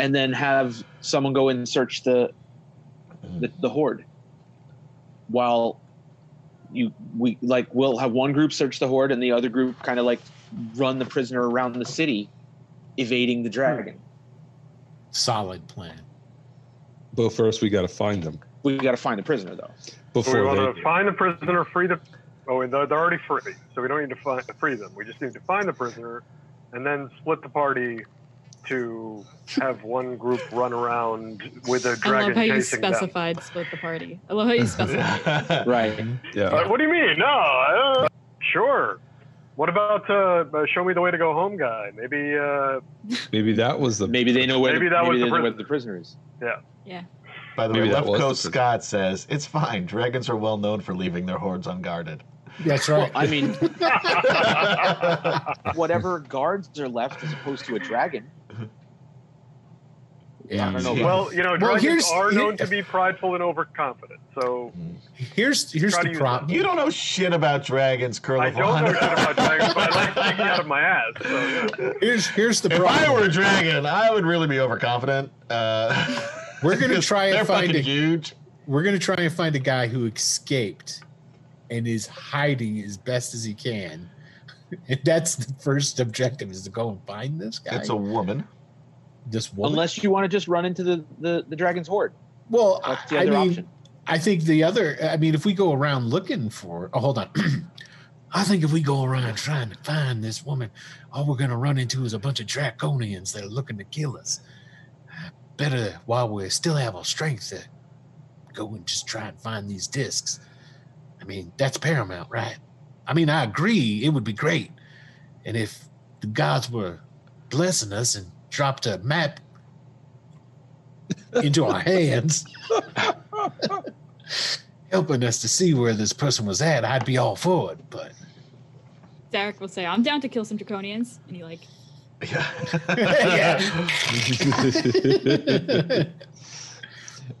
And then have someone go and search the the, the horde while you we like we'll have one group search the horde and the other group kind of like run the prisoner around the city evading the dragon Solid plan. But first, we got to find them we got to find the prisoner though So we want to find the prisoner, free the. Oh, they're, they're already free, so we don't need to find, free them. We just need to find the prisoner, and then split the party to have one group run around with a dragon I love how you chasing them. specified split the party. I love how you specified. right Yeah. Uh, what do you mean? No, uh, sure. What about uh, uh, show me the way to go home, guy? Maybe uh, Maybe that was the. maybe they know where Maybe the, that maybe was they the know where prisoner. the prisoner is By the Maybe way, Left Coast. Scott says it's fine. Dragons are well known for leaving their hordes unguarded. That's well right. i mean whatever guards are left as opposed to a dragon yeah. I don't know. well, you know, Well, dragons are known here- to be prideful and overconfident. So Here's here's the problem. You don't know shit about dragons, Curly. I don't know shit about dragons, but I like speaking out of my ass. So, yeah. Here's here's the If problem. I were a dragon, I would really be overconfident. Uh, We're gonna try and they're find fucking a- huge. We're gonna try and find a guy who escaped and is hiding as best as he can. And that's the first objective is to go and find this guy. It's a woman. This woman. unless you want to just run into the the, the dragon's horde well, that's the I mean, option I think the other. I mean, if we go around looking for. Oh, hold on. I think if we go around trying to find this woman, all we're gonna run into is a bunch of draconians that are looking to kill us. Better while we still have our strength to go and just try and find these discs. I mean, that's paramount, right? I mean, I agree. It would be great, and if the gods were blessing us and dropped a map into our hands, helping us to see where this person was at, I'd be all for it. But Zarek will say, "I'm down to kill some draconians," and he like Yeah.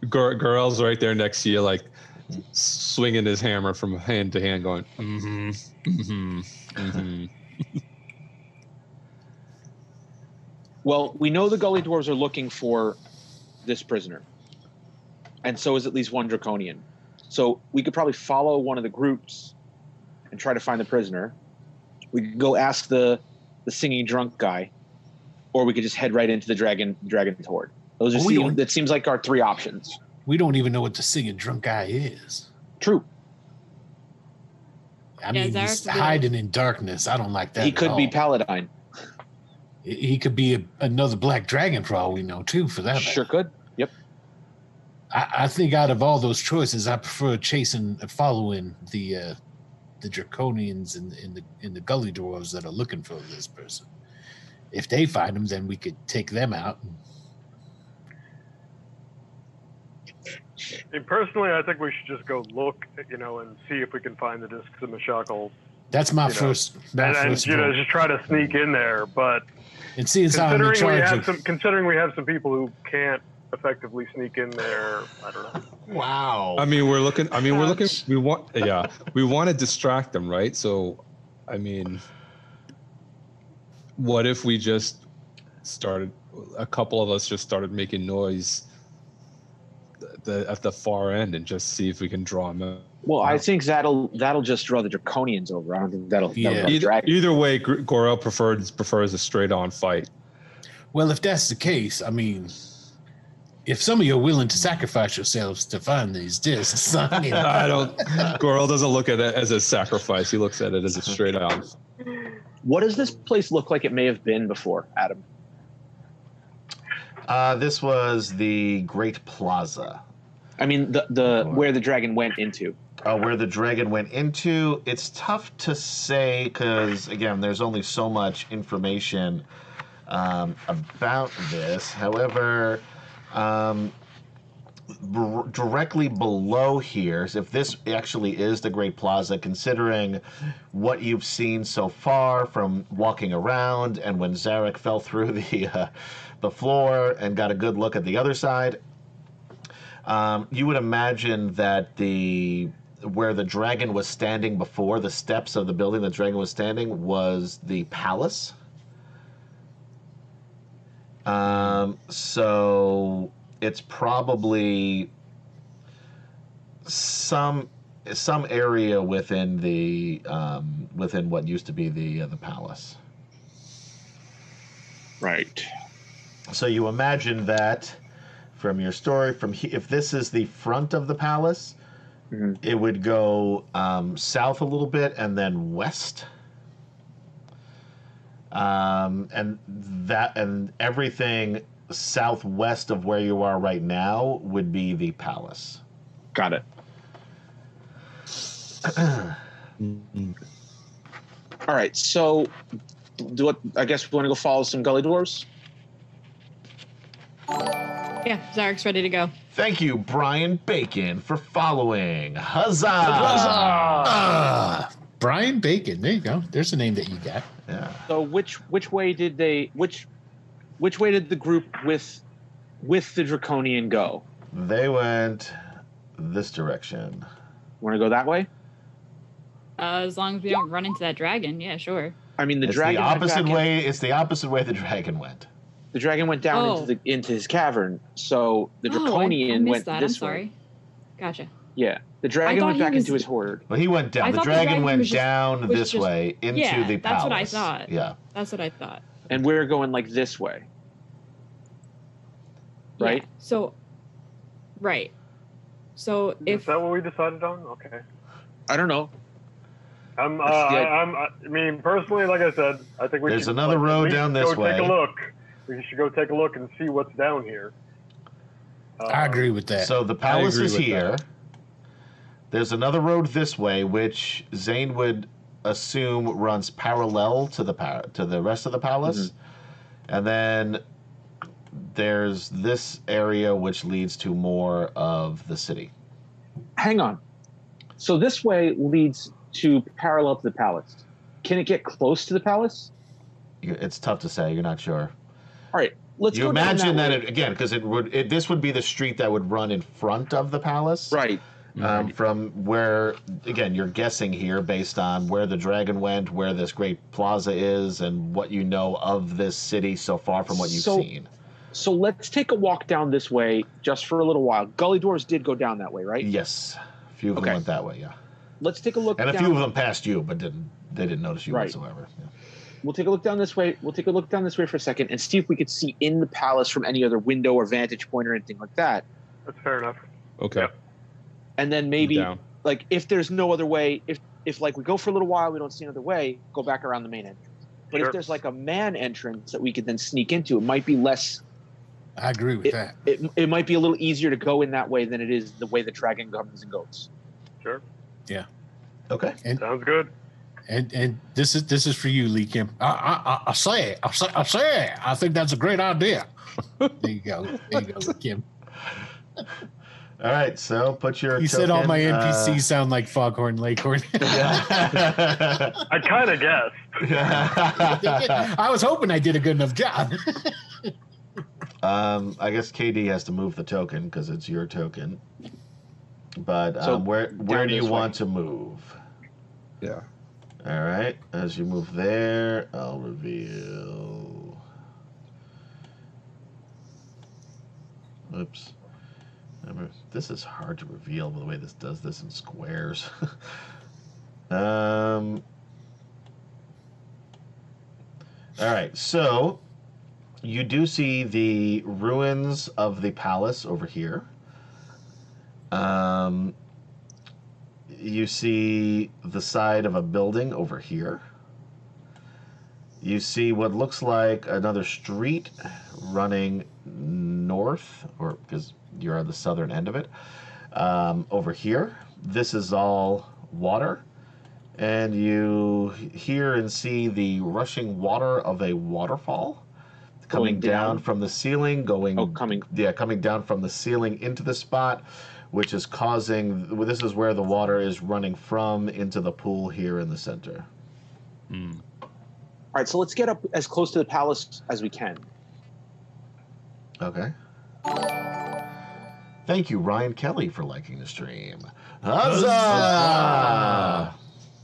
Gor- Gorel's right there next to you, like swinging his hammer from hand to hand, going, mm-hmm, mm-hmm, mm-hmm. Well, we know the Gully Dwarves are looking for this prisoner, and so is at least one Draconian. So we could probably follow one of the groups and try to find the prisoner. We could go ask the the singing drunk guy, or we could just head right into the dragon dragon horde. Those are Oh, seem, that seems like our three options. we don't even know what the singing drunk guy is. True, I Yeah, mean, Zarek he's hiding in darkness. I don't like that. he at could be all. Paladine. He- he could be a, another black dragon for all we know, too. For that, Sure matter. could. Yep. I, I think out of all those choices, I prefer chasing, following the uh, the draconians and in the in the gully dwarves that are looking for this person. If they find him, then we could take them out. I mean, personally, I think we should just go look, you know, and see if we can find the discs of Mishakal, That's my You know, first, my and, and first you know, just try to sneak in there. But And seeing as how I'm in considering we have of, some, considering we have some people who can't effectively sneak in there, I don't know. Wow. I mean, we're looking. I mean, we're looking. We want. Yeah, we want to distract them, right? So, I mean, what if we just started? A couple of us just started making noise at the, at the far end and just see if we can draw them out. Well, I think that'll that'll just draw the Draconians over. I don't think that'll, that'll Yeah. Either, either way, Gr- Gorel prefers prefers a straight on fight. well, if that's the case, I mean, if some of you are willing to sacrifice yourselves to find these discs, I mean, I don't. Gorel doesn't look at it as a sacrifice. He looks at it as a straight on. What does this place look like it may have been before, Adam? Uh, this was the Great Plaza. I mean, the the where the dragon went into. Uh, where the dragon went into, it's tough to say because, again, there's only so much information um, about this. However, um, b- directly below here, if this actually is the Great Plaza, considering what you've seen so far from walking around and when Zarek fell through the, uh, the floor and got a good look at the other side, um, you would imagine that the where the dragon was standing before the steps of the building the dragon was standing was the palace. Um, so it's probably some some area within the um, within what used to be the uh, the palace. Right. So you imagine that from your story, from he- if this is the front of the palace, Mhm. it would go um, south a little bit and then west. Um, and that and everything southwest of where you are right now would be the palace. Got it. All right. So, do what? I guess we want to go follow some gully dwarves. Yeah, Zarek's ready to go. Thank you, Brian Bacon, for following. Huzzah! Ah, Brian Bacon. There you go. There's a name that you got. Yeah. So, which which way did they which which way did the group with with the draconian go? They went this direction. Want to go that way? Uh, as long as we don't run into that dragon, yeah, sure. I mean, the it's dragon the opposite back way. It's the opposite way the dragon went. The dragon went down Oh. into the into his cavern. So the Oh, I- draconian I, missed went that. this I'm sorry. way. Gotcha. Yeah, the dragon went back was- into his hoard. Well, he went down. The thought the dragon, dragon went was just- down this just- way into Yeah, the that's palace. what I thought. Yeah. That's what I thought. and we're going like this way. Yeah, Right? So, right. So Is if that what we decided on? Okay. I don't know. I'm, uh, I, I'm, I mean, personally, like I said, I think we There's should another like, road down this way. Take a look. We should go take a look and see what's down here. Uh, I agree with that. So the palace is here. that. There's another road this way, which Zane would assume runs parallel to the par- to the rest of the palace, and then there's this area which leads to more of the city. Hang on. So this way leads to parallel to the palace. Can it get close to the palace? It's tough to say. You're not sure. All right, let's you go down imagine that, way. it, again because it would. It, this would be the street that would run in front of the palace. right. um, from where again you're guessing here based on where the dragon went where this great plaza is and what you know of this city so far from what you've So- seen So let's take a walk down this way just for a little while. Gully doors did go down that way, right? yes a few of them Okay. went that way yeah Let's take a look. and a down, few of them passed you but didn't they didn't notice you Right. whatsoever yeah. We'll take a look down this way. We'll take a look down this way for a second and see if we could see in the palace from any other window or vantage point or anything like that. That's fair enough. Okay. And then maybe like if there's no other way, if if like we go for a little while, we don't see another way, go back around the main entrance. But Sure. if there's like a man entrance that we could then sneak into, it might be less. I agree with that. It, it might be a little easier to go in that way than it is the way the dragon comes and goes. Sure. Yeah. Okay Sounds good. And and this is this is for you, Lee Kim. I I, I, I say I say I say I think that's a great idea. there you go. There you go, Lee Kim. all right so put your You said all my token, uh, NPCs sound like Foghorn Leghorn. yeah. I kind of guessed. I was hoping I did a good enough job. um i guess kd has to move the token because it's your token but um, So, where where do you way. want to move Yeah. All right. As you move there, I'll reveal. Oops. This is hard to reveal the way this does this in squares. um. All right. So you do see the ruins of the palace over here. Um, you see the side of a building over here. You see what looks like another street running north, or because you're on the southern end of it, um, over here. This is all water. And you hear and see the rushing water of a waterfall coming down. down. from the ceiling, going Oh, coming. yeah, coming down from the ceiling into the spot, which is causing. This is where the water is running from into the pool here in the center. Hmm. All right, so let's get up as close to the palace as we can. Okay. Thank you, Ryan Kelly, for liking the stream. Huzzah!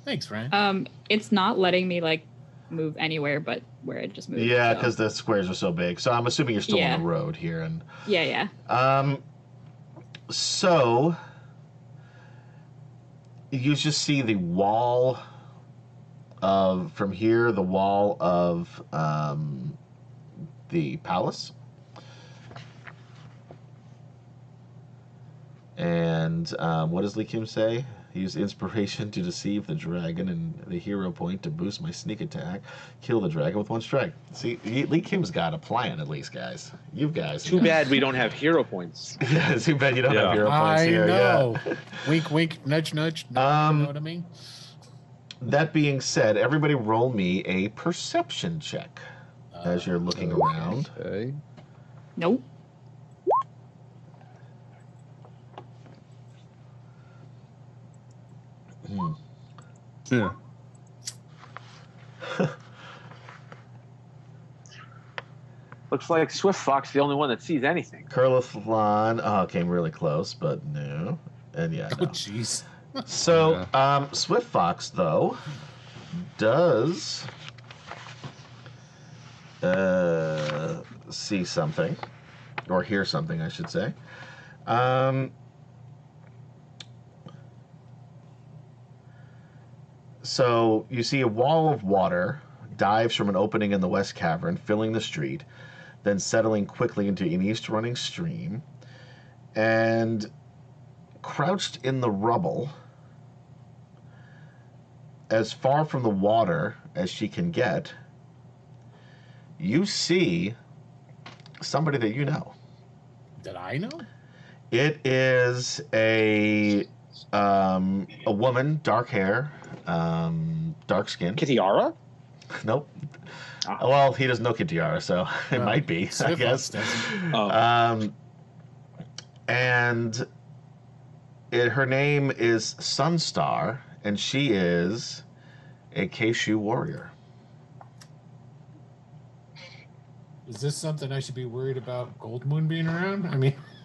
Thanks, Ryan. Um, it's not letting me like move anywhere but where it just moved. Yeah, so- because the squares are so big. So I'm assuming you're still Yeah. on the road here, and yeah, yeah. Um, so you just see the wall of from here, the wall of um, the palace, and um, what does Lee Kim say? Use inspiration to deceive the dragon and the hero point to boost my sneak attack. Kill the dragon with one strike. See, he- Lee Kim's got a plan at least, guys. You guys. Too bad we don't have hero points. Yeah, too bad you don't Yeah. have hero points I here. know. wink, wink, nudge, nudge. No, Um, you know what I mean? That being said, everybody roll me a perception check as you're looking around. Okay. Nope. Hmm. Yeah. Looks like Swift Fox the only one that sees anything. Curlithlon, oh, came really close, but no. And yeah, Oh, jeez. So, um, Swift Fox, though, does uh, see something, or hear something, I should say. Um, so, you see a wall of water dives from an opening in the west cavern, filling the street, then settling quickly into an east running stream. And crouched in the rubble, as far from the water as she can get, you see somebody that you know. Did I know? It is a um, a woman, dark hair, um, dark skin. Kitiara? Nope. Ah. Well, he doesn't know Kitiara, so it Well, might be. I guess. Oh. Um, and it, her name is Sunstar, and she is a Que-Shu warrior. Is this something I should be worried about Goldmoon being around? I mean,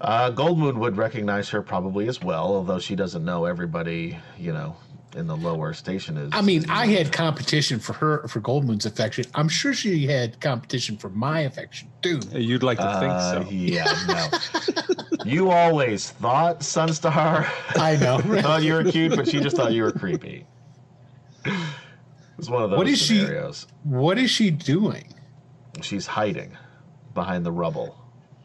Uh, Goldmoon would recognize her probably as well, although she doesn't know everybody, you know, in the lower station is. I mean, I had competition for her for Goldmoon's affection. I'm sure she had competition for my affection too. You'd like to Uh, think so. Yeah, no. you always thought Sunstar I know. thought you were cute, but she just thought you were creepy. It's one of those What is she- What is she doing? She's hiding behind the rubble,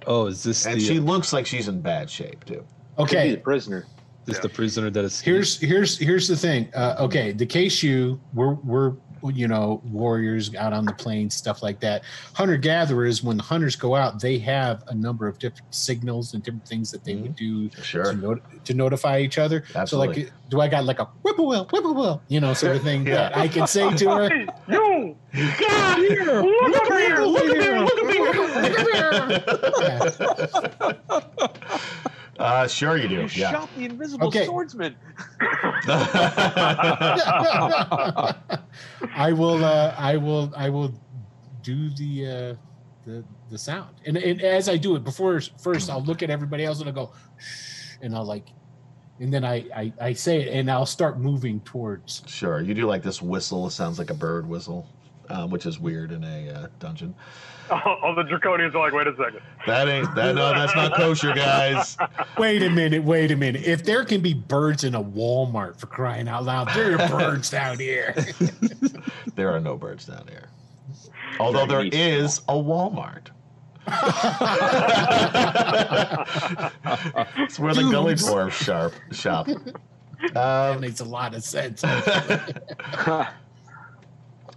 Oh, is this and the she looks like she's in bad shape too. Could be Okay, the prisoner. this the prisoner that is here's here's here's the thing. Uh, okay, the case you we're we're you know warriors out on the plains, stuff like that. Hunter gatherers, when the hunters go out, they have a number of different signals and different things that they would do Sure. to, not- to notify each other. Absolutely. So like, do I got like a whippoorwill, whippoorwill, you know, sort of thing Yeah. that I can say to her? Hey, you! God, Here, Look over here! look at me! Look! Yeah. Uh, sure you do. You Yeah. shot the invisible Okay. swordsman. I will. Uh, I will. I will do the uh, the the sound, and, and as I do it, before first, I'll look at everybody else and I'll go, Shh, and I'll like, and then I, I I say it, and I'll start moving towards. Sure, you do like this whistle. It sounds like a bird whistle, um, which is weird in a uh, dungeon. All, all the draconians are like, wait a second. That ain't that. No, that's not kosher, guys. Wait a minute. Wait a minute. If there can be birds in a Walmart for crying out loud, there are birds down here. There are no birds down here. Although there is a Walmart. it's where the gully Dudes. dwarf sharp shop. that Um, makes a lot of sense.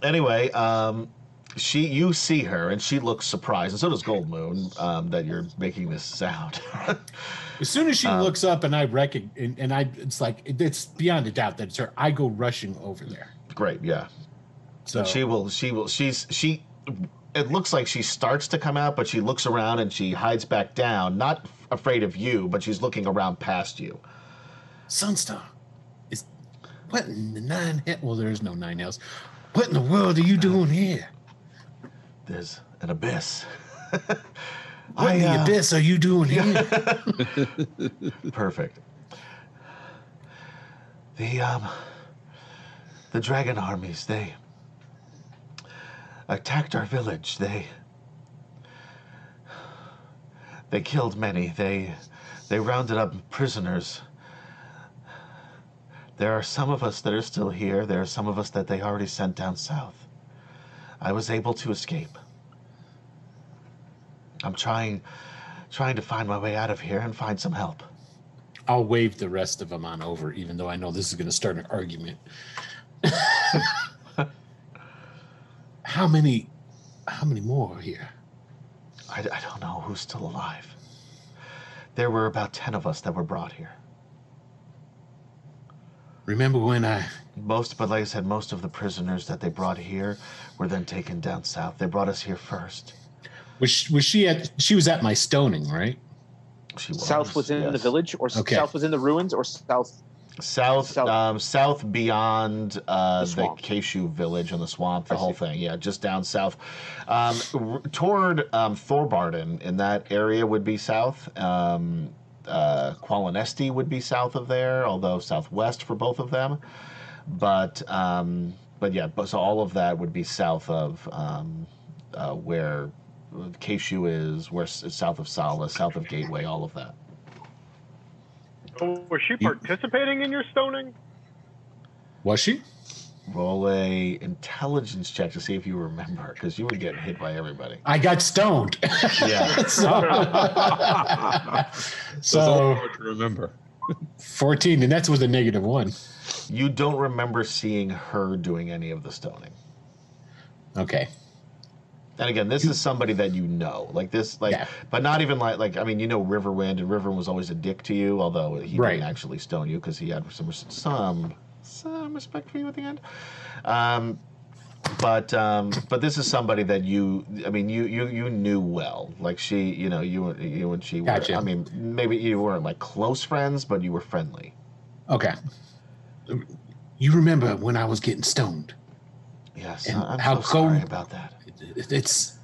Anyway, um, she you see her and she looks surprised, and so does Goldmoon um, that you're making this sound. As soon as she Um, looks up and I reckon, and, and I, it's like it's beyond a doubt that it's her. I go rushing over there. Great, yeah. So And she will she will she's she it looks like she starts to come out but she looks around and she hides back down not afraid of you but she's looking around past you Sunstar is what in the nine? Well, there's no nine hells. What in the world are you doing here? there's an abyss. What in the uh, abyss are you doing here? perfect. The um the dragon armies they attacked our village. They they killed many. They they rounded up prisoners there are some of us that are still here there are some of us that they already sent down south i was able to escape i'm trying trying to find my way out of here and find some help I'll wave the rest of them on over, even though I know this is going to start an argument. how many? How many more are here? I, I don't know who's still alive. There were about 10 of us that were brought here. Remember when I? Most, but like I said, most of the prisoners that they brought here were then taken down south. They brought us here first. Was she, was she at? She was at my stoning, right? She was. south was in the village, or Okay. south was in the ruins, or south. South, South. um, south beyond uh, The the, swamp. Village and the swamp, the I whole see. thing. Yeah, just down south. Um, r- toward um, Thorbardin, in that area would be south. Um, uh, Qualinesti would be south of there, although southwest for both of them. But um, but yeah, but, so all of that would be south of um, uh, where Que-Shu is, where south of Sala, south of Gateway, all of that. Oh, was she participating in your stoning? Was she? Roll a intelligence check to see if you remember, because you were getting hit by everybody. I got stoned. Yeah. so, It's so hard to remember. 14, and that's with a negative one. You don't remember seeing her doing any of the stoning. Okay. And again, this is somebody that you know, like this, like, Yeah. but not even like, like I mean, you know, Riverwind, and Riverwind was always a dick to you, although he Right. didn't actually stone you because he had some, some, some respect for you at the end. Um, but um, but this is somebody that you, I mean, you you you knew well. Like she, you know, you you and she were. Gotcha. I mean, maybe you weren't like close friends, but you were friendly. Okay. You remember when I was getting stoned? Yes, And I'm how so sorry about that. It- It's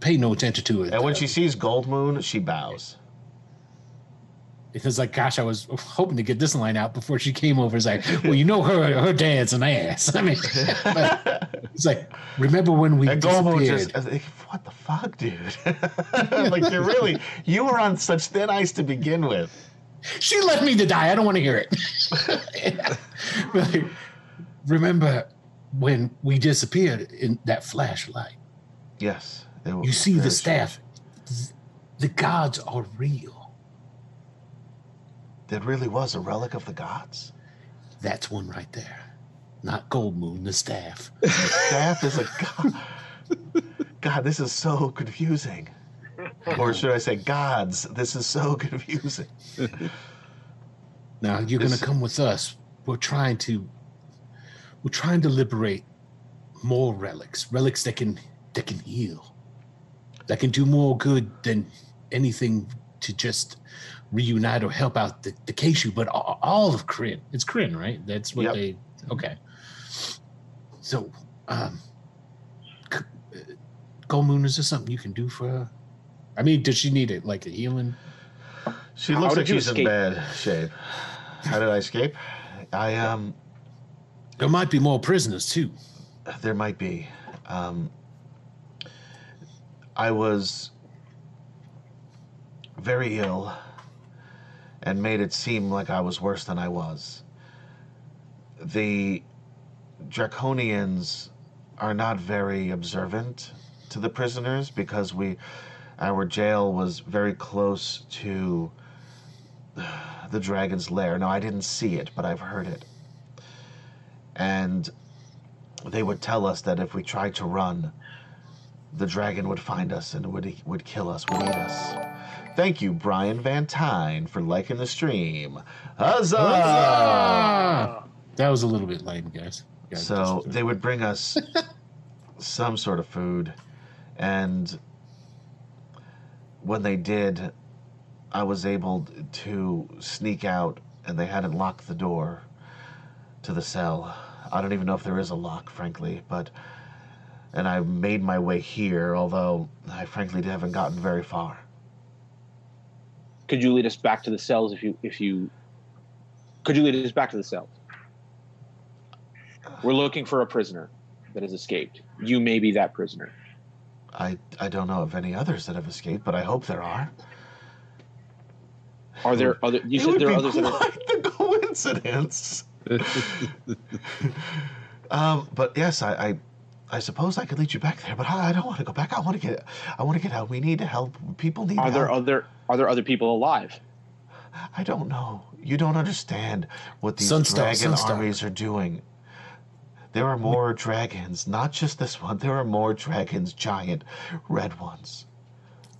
pay no attention to it. And when she sees Goldmoon, she bows. It's like, gosh, I was hoping to get this line out before she came over. It's like, well, you know her her dad's an ass. I mean, it's like, remember when we And disappeared? just, think, what the fuck, dude? like you're really, you were on such thin ice to begin with. She left me to die. I don't want to hear it. Like, remember when we disappeared in that flashlight? Yes, You see the staff. The gods are real. It really was a relic of the gods. That's one right there. Not Goldmoon, the staff. The staff is a god. God, this is so confusing. Or should I say, gods? This is so confusing. Now you're This- gonna come with us. We're trying to we're trying to liberate more relics. Relics that can that can heal. That can do more good than anything to just reunite or help out the, the Que-Shu, but all, all of Krynn. It's Krynn, right? That's what Yep. they okay. So um c- uh, Goldmoon, is there something you can do for her? I mean, does she need it like a healing? She How looks did like you she's in escape? bad shape. How did I escape? I um, There might be more prisoners too. there might be. Um, I was very ill and made it seem like I was worse than I was. The Draconians are not very observant to the prisoners because we, our jail was very close to the dragon's lair. Now, I didn't see it, but I've heard it. And they would tell us that if we tried to run, the dragon would find us and would would kill us, would eat us. Thank you, Brian Van Tyne, for liking the stream. Huzzah! Ah! That was a little bit lame, guys. Guys, So they would bring us some sort of food, and when they did, I was able to sneak out, and they hadn't locked the door to the cell. I don't even know if there is a lock, frankly, but. And I made my way here, although I frankly haven't gotten very far. Could you lead us back to the cells if you if you could you lead us back to the cells? We're looking for a prisoner that has escaped. You may be that prisoner. I, I don't know of any others that have escaped, but I hope there are. Are there other you it said would there are be others that are quite the coincidence. um, but yes, I, I, I suppose I could lead you back there, but I, I don't want to go back. I want to get, I want to get out. We need help. People need are help. there other are there other people alive? I don't know. You don't understand what these Sunstar, dragon Sunstar. armies are doing. There are more dragons, not just this one. There are more dragons, giant red ones,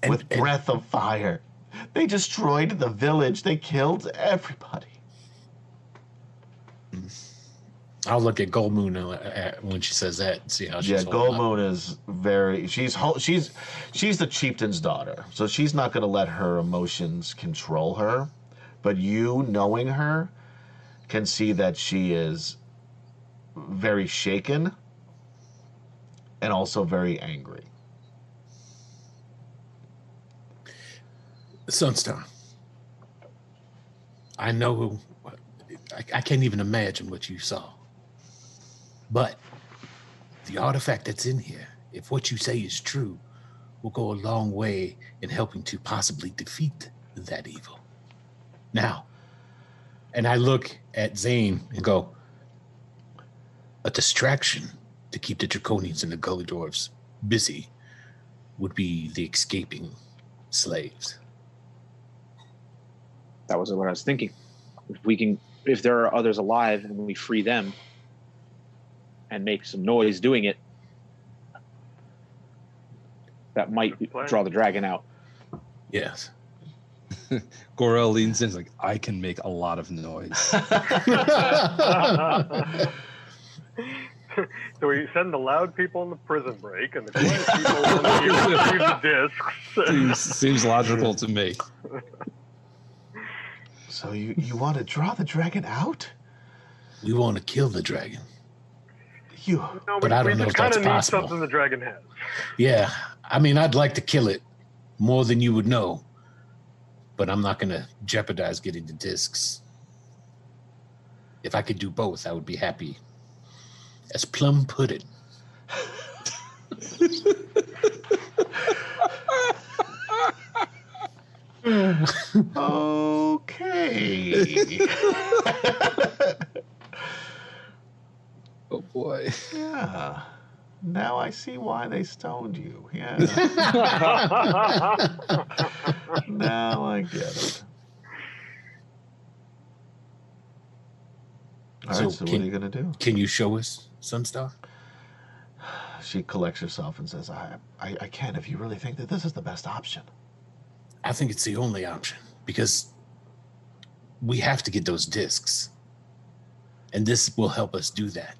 And- with and- breath of fire. They destroyed the village. They killed everybody. I'll look at Goldmoon uh, when she says that and see how she's yeah, Gold up. Moon is very. She's she's she's the chieftain's daughter, so she's not going to let her emotions control her. But you, knowing her, can see that she is very shaken and also very angry. Sunstar. I know. I, I can't even imagine what you saw. But the artifact that's in here, if what you say is true, will go a long way in helping to possibly defeat that evil. Now, and I look at Zane and go, a distraction to keep the Draconians and the Gully Dwarves busy would be the escaping slaves. That was what I was thinking. If we can if there are others alive and we free them and make some noise doing it, that might draw the dragon out. Yes. Gorel leans in, he's like, I can make a lot of noise. so we send the loud people in the prison break and the quiet people on the retrieve the discs. seems, seems logical to me. So you you want to draw the dragon out? We want to kill the dragon. You No, But we, I don't we know just if that's need possible. something the dragon has. Yeah, I mean, I'd like to kill it more than you would know, but I'm not going to jeopardize getting the discs. If I could do both, I would be happy. As plum pudding. okay? Oh boy. yeah. Now I see why they stoned you. Yeah. now I get it. All right, So so, what are you gonna do? Can you show us some stuff? She collects herself and says, I, I, I can if you really think that this is the best option. I think it's the only option because we have to get those discs. And this will help us do that.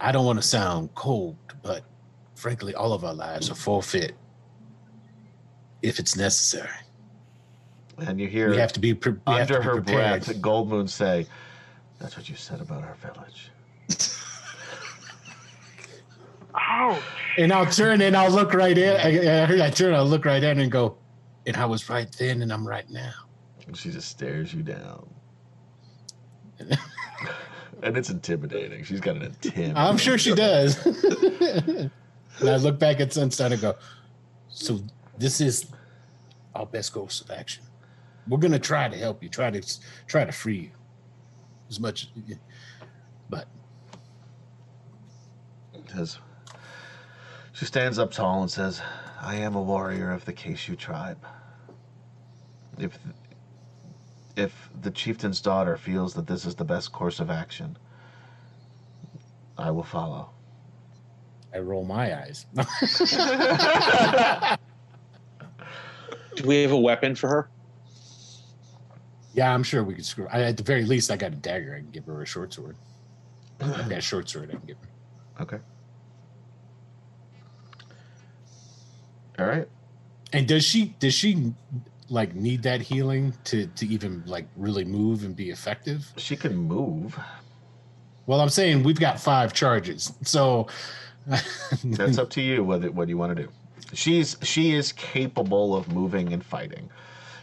I don't want to sound cold, but frankly, all of our lives are forfeit if it's necessary. And you hear We have to be, pre- under to be her prepared. breath Goldmoon say, That's what you said about our village. Ouch! And I'll turn and I'll look right in. I, I I turn, I'll look right in and go, and I was right then and I'm right now. And she just stares you down. and it's intimidating. She's got an intimidating. I'm sure she does. and I look back at Sunstar and go, so this is our best course of action. We're gonna try to help you, try to try to free you as much, but says, she stands up tall and says, I am a warrior of the Que-Shu tribe. If, if the chieftain's daughter feels that this is the best course of action, I will follow. I roll my eyes. Do we have a weapon for her? yeah, I'm sure we could screw. I, at the very least, I got a dagger. I can give her a short sword. I've got a short sword. I can give her. Okay. All right. And does she does she like need that healing to to even like really move and be effective? She can move. Well, I'm saying we've got five charges, so That's up to you whether what you want to do. She's she is capable of moving and fighting.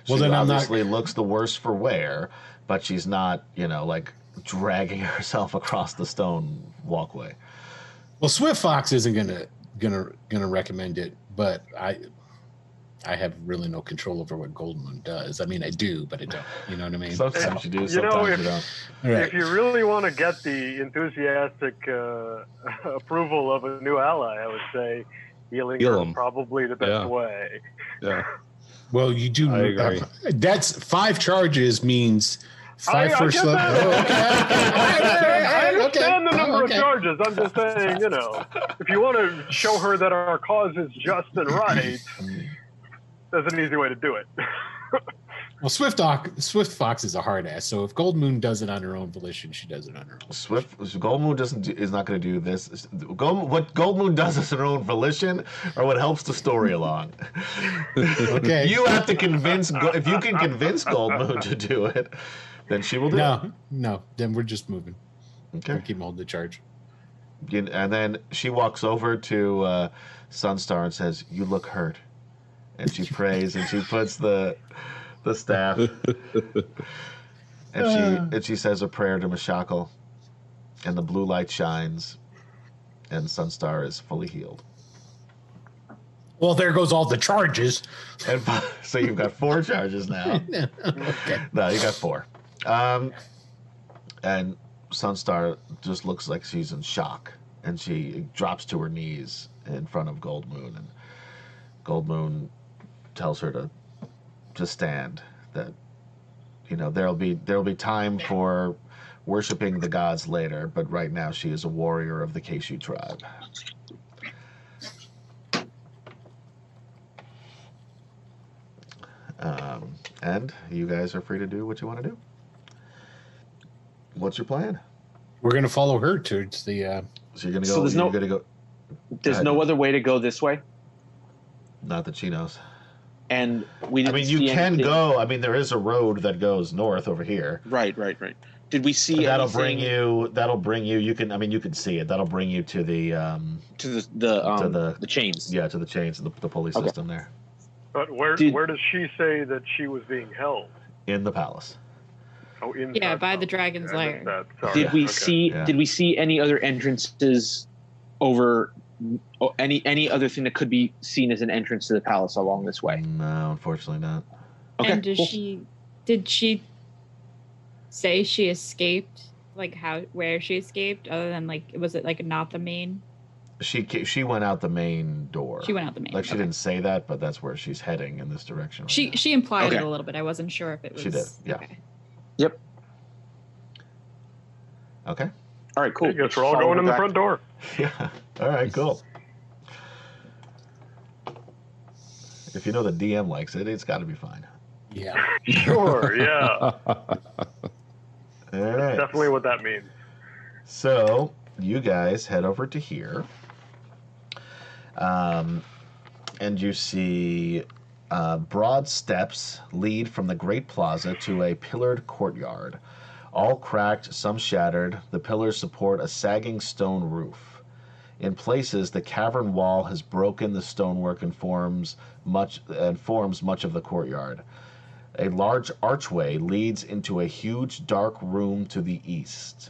She Well, then I'm not- obviously looks the worse for wear, but she's not, you know, like dragging herself across the stone walkway. well, Swift Fox isn't gonna gonna gonna recommend it, but I I have really no control over what Goldmoon does. I mean, I do, but I don't. You know what I mean? Sometimes you do, You know, sometimes if- you don't. All right. If you really want to get the enthusiastic uh, approval of a new ally, I would say healing Heal is probably the best Yeah. way. Yeah. Well, you do. I agree. that's five charges means five I, I first get level. Oh, okay. I understand, I Okay. understand the number Okay. of charges. I'm just saying, you know, if you want to show her that our cause is just and right, that's an easy way to do it. Well, Swift Doc, Swift Fox is a hard ass. So if Goldmoon does it on her own volition, she does it on her own. Swift Goldmoon doesn't do, is not going to do this. Gold, what Goldmoon does is her own volition, or what helps the story along. Okay. you have to convince Go- if you can convince Goldmoon to do it, then she will do it. No, no. Then we're just moving. Okay. We'll keep holding the charge. And then she walks over to uh, Sunstar and says, "You look hurt," and she prays and she puts the the staff and she and she says a prayer to Mishakal, and the blue light shines, and Sunstar is fully healed. Well, there goes all the charges. And so you've got four charges now. okay. No, you got four. Um, and Sunstar just looks like she's in shock, and she drops to her knees in front of Goldmoon, and Goldmoon tells her to to stand. That you know there'll be there'll be time for worshiping the gods later, but right now she is a warrior of the Que-Shu tribe. Um, and you guys are free to do what you want to do. What's your plan? We're gonna follow her towards the. Uh, So you're gonna go. So go. there's you're no- gonna go. There's ahead. no other way to go this way, Not that she knows. And we. I Didn't mean, you see can anything- go. I mean, there is a road that goes north over here. Right, right, right. Did we see That'll bring you. That'll bring you. You can. I mean, you can see it. That'll bring you to the. um to the the um, the- the, chains? Yeah, to the chains, the, the pulley Okay. system there But where Did- where does she say that she was being held? in the palace. Oh, in Yeah, by the dragon's lair. Did we Okay. see? Yeah. Did we see any other entrances over? Oh, Any any other thing that could be seen as an entrance to the palace along this way? Mm, no, unfortunately not. Okay, and does cool. she did she say she escaped? Like how where she escaped? Other than like was it like not the main? She she went out the main door. She went out the main. Like she okay. didn't say that, but that's where she's heading in this direction. right She now. she implied Okay. it a little bit. I wasn't sure if it was. She did, yeah. Okay. Okay. All right, cool. I guess we're all follow going in the front door. Yeah. All right. Cool. If you know the DM likes it, it's got to be fine. yeah. Sure. Yeah. All right. Definitely what that means. So you guys head over to here, um, and you see uh, broad steps lead from the great plaza to a pillared courtyard. All cracked, some shattered, the pillars support a sagging stone roof. In places, the cavern wall has broken the stonework and forms much and forms much of the courtyard. A large archway leads into a huge dark room to the east.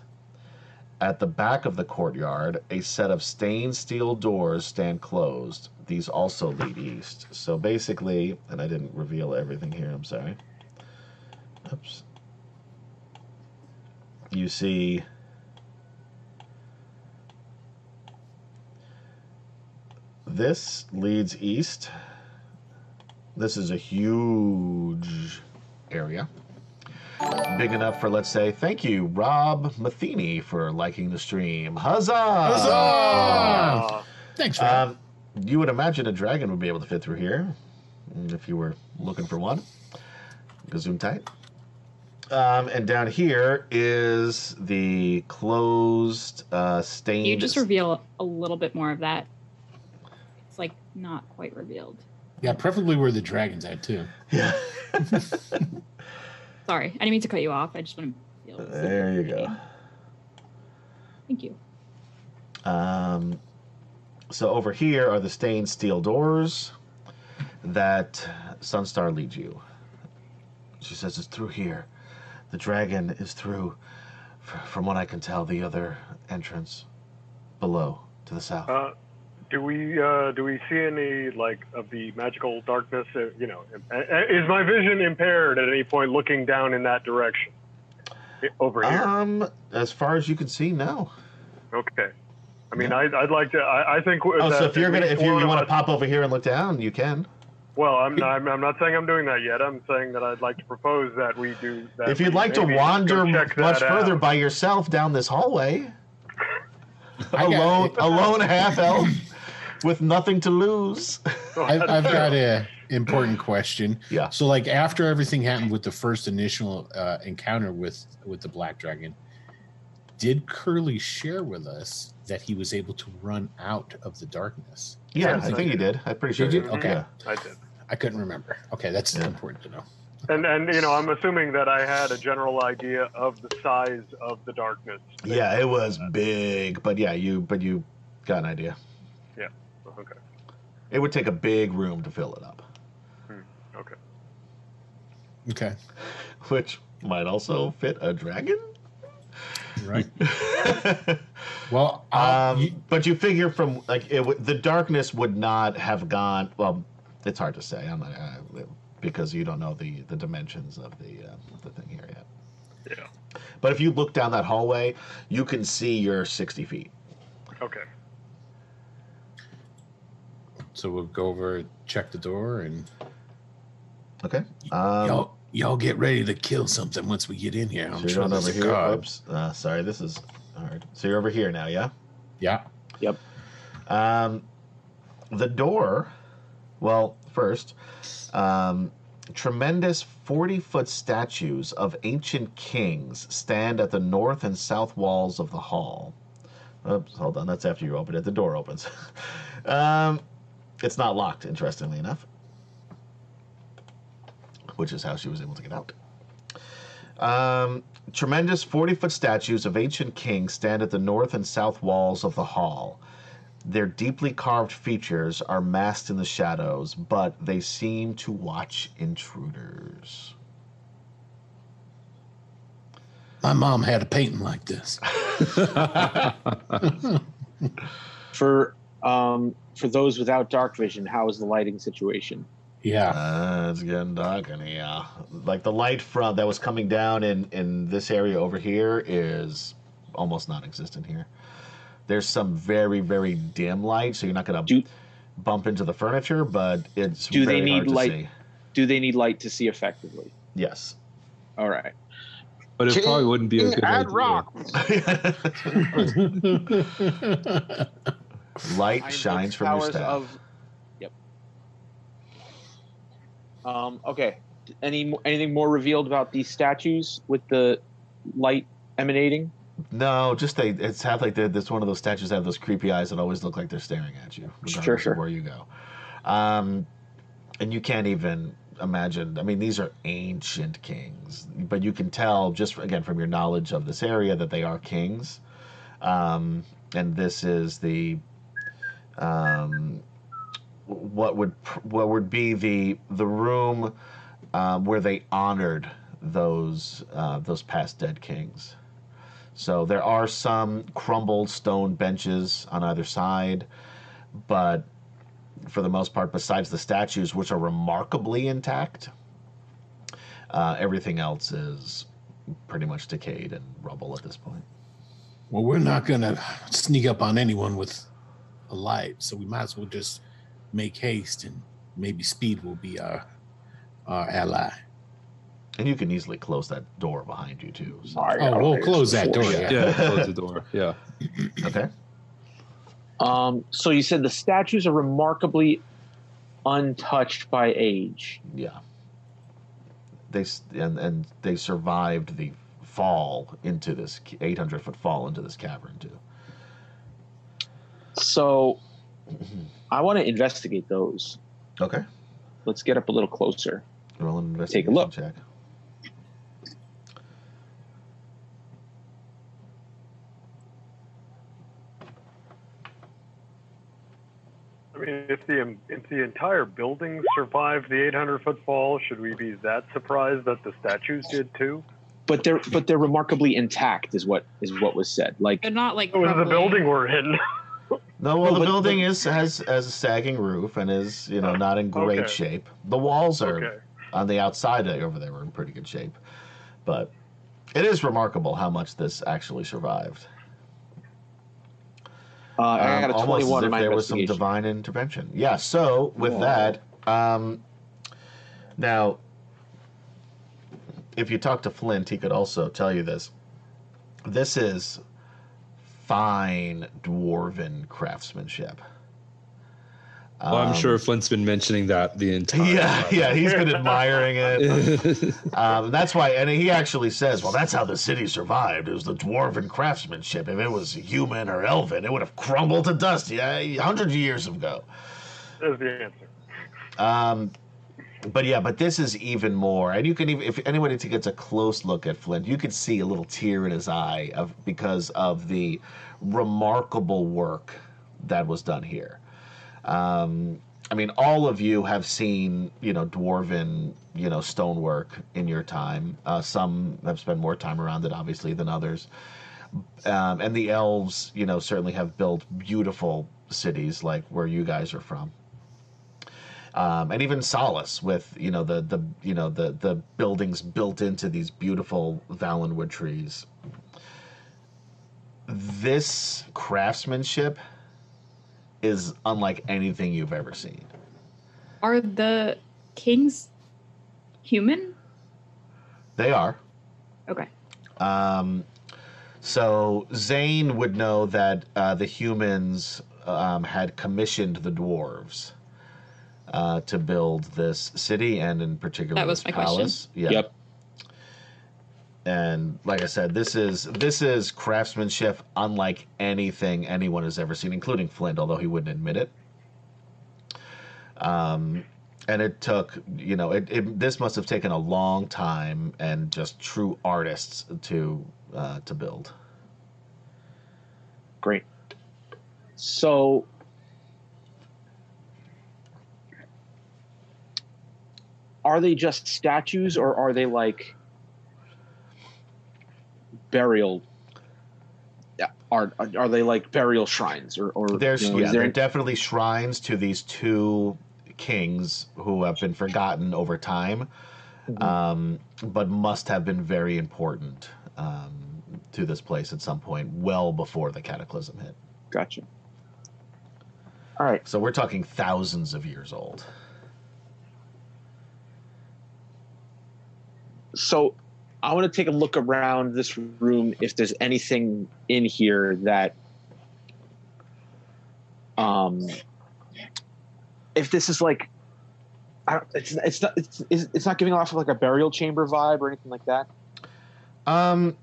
At the back of the courtyard, a set of stained steel doors stand closed. These also lead east. So basically, and I didn't reveal everything here, I'm sorry. Oops. You see this leads east. This is a huge area big enough for let's say thank you rob matheny for liking the stream huzzah, Huzzah! Thanks, Rob. um, you would imagine a dragon would be able to fit through here if you were looking for one zoom tight um, and down here is the closed uh, stained Can you just reveal a little bit more of that? It's like not quite revealed. yeah, preferably where the dragon's at too. yeah Sorry, I didn't mean to cut you off. I just want to. Feel there you go Thank you. Um, so over here are the stained steel doors that Sunstar leads you. She says it's through here. The dragon is through, from what I can tell, the other entrance below to the south. uh, do we uh, do we see any like of the magical darkness? Uh, you know, is my vision impaired at any point looking down in that direction? Over here. um, as far as you can see, no. okay. I mean, I, I'd like to. I, I think. Oh, so if you're gonna, if you, you want to pop over here and look down, you can. Well, I'm not, I'm, I'm not saying I'm doing that yet. I'm saying that I'd like to propose that we do that. If you'd like to wander much further out. by yourself down this hallway, alone, alone half elf with nothing to lose. I've, I've got a important question. Yeah. So, like, after everything happened with the first initial uh, encounter with with the black dragon, did Curly share with us that he was able to run out of the darkness? Yeah, Yeah, I think he did. I'm pretty sure. Did you? did. Okay. Yeah. I did. I couldn't remember. Okay, that's Yeah. important to know. And and you know, I'm assuming that I had a general idea of the size of the darkness. Yeah, it was big, but yeah, you but you got an idea. Yeah. Okay. It would take a big room to fill it up, Okay. Okay. which might also fit a dragon. Right. Well, uh, um, you- but you figure from like it, would- the darkness would not have gone. Well, it's hard to say. I'm not uh, because you don't know the the dimensions of the uh, the thing here yet. Yeah. But if you look down that hallway, you can see your 60 feet. Okay. so we'll go over, check the door, and Okay. Um, y'all y'all get ready to kill something once we get in here. I'm so you're sure going there's over a here. Oops. Uh, sorry, this is hard. So you're over here now, yeah? Yeah. Yep. Um, the door, well, first, um, tremendous 40 foot statues of ancient kings stand at the north and south walls of the hall. Oops, hold on, that's after you open it. The door opens. um, it's not locked, interestingly enough, which is how she was able to get out. Um, tremendous 40 foot statues of ancient kings stand at the north and south walls of the hall. Their deeply carved features are masked in the shadows, but they seem to watch intruders. My mom had a painting like this. For um, for those without dark vision, how is the lighting situation? Yeah. Uh, it's getting dark in here. Like the light from that was coming down in in this area over here is almost non-existent here. There's some very very dim light, so you're not gonna bump into the furniture, but it's Do they need hard to light? see. Do they need light to see effectively? Yes. All right. But it probably wouldn't be a good Add idea. rock. light I shines from your staff. Of, yep. Um, okay. Any anything more revealed about these statues with the light emanating? No, just they. It's have like the, this one of those statues that have those creepy eyes that always look like they're staring at you, regardless Sure, of sure. where you go. Um, and you can't even imagine. I mean, these are ancient kings, but you can tell just again from your knowledge of this area that they are kings. Um, and this is the um, what would what would be the the room um, where they honored those uh, those past dead kings. So there are some crumbled stone benches on either side, but for the most part, besides the statues, which are remarkably intact, uh, everything else is pretty much decayed and rubble at this point. Well, we're not gonna sneak up on anyone with a light, so we might as well just make haste, and maybe speed will be our our ally. And you can easily close that door behind you too. So. Oh, we'll close that door. Yeah. Yeah, close the door. Yeah. Okay. Um, so you said the statues are remarkably untouched by age. Yeah. They and and they survived the fall into this 800 foot fall into this cavern too. So I want to investigate those. Okay. Let's get up a little closer. Roll an Take a investigation look. check. I mean, if the um, if the entire building survived the 800 foot fall, should we be that surprised that the statues did too? But they're but they're remarkably intact, is what is what was said. Like They're not like It was the building we're in. No, well, No, the but- building is has has a sagging roof and is you know not in great Okay. shape. The walls are okay. on the outside uh, over there were in pretty good shape, but it is remarkable how much this actually survived. Uh, I got a Um, almost twenty one as in if my there was some divine intervention. Yeah. So with Whoa. that, um, now, if you talk to Flint, he could also tell you this. This is fine dwarven craftsmanship. Well, I'm Um, sure Flint's been mentioning that the entire Yeah, time. yeah, he's been admiring it. Um, that's why, and he actually says, "Well, that's how the city survived. It was the dwarven craftsmanship. If it was human or elven, it would have crumbled to dust. Yeah, hundreds of years ago." There's the answer. Um, but yeah, but this is even more, and you can even if anybody gets a close look at Flint, you can see a little tear in his eye of because of the remarkable work that was done here. Um, I mean, all of you have seen, you know, dwarven, you know, stonework in your time. Uh, some have spent more time around it, obviously, than others. Um, and the elves, you know, certainly have built beautiful cities like where you guys are from um, and even Solace with you know the the you know the the buildings built into these beautiful vallenwood trees. This craftsmanship is unlike anything you've ever seen. Are the kings human? They are. Okay. Um, so Zane would know that uh, the humans um, had commissioned the dwarves uh, to build this city and in particular That was this my question. palace. Yeah. Yep. And like I said, this is this is craftsmanship unlike anything anyone has ever seen, including Flint, although he wouldn't admit it. Um, and it took, you know, it, it this must have taken a long time and just true artists to uh, to build. Great. So, are they just statues, or are they like burial? Yeah, Are are they like burial shrines, or or There's you know, yeah, is there there are definitely shrines to these two kings who have been forgotten over time, Mm-hmm. um, but must have been very important um, to this place at some point, well before the cataclysm hit. gotcha? All right. So we're talking thousands of years old. so I want to take a look around this room if there's anything in here that um if this is like I don't, it's it's not it's, it's not giving off of like a burial chamber vibe or anything like that. Um,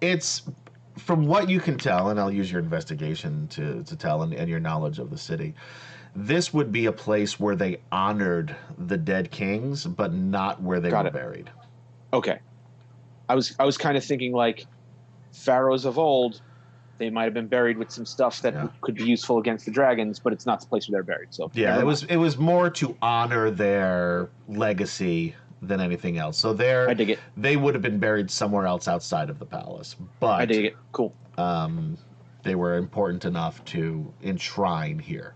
it's from what you can tell, and I'll use your investigation to to tell, and, and your knowledge of the city. This would be a place where they honored the dead kings, but not where they Got were it. buried. Okay. I was I was kind of thinking like pharaohs of old they might have been buried with some stuff that Yeah. could be useful against the dragons, but it's not the place where they're buried. So Yeah, it was it was more to honor their legacy than anything else. So there, I they're dig it. they would have been buried somewhere else outside of the palace, but I but dig it. Cool. um, they were important enough to enshrine here.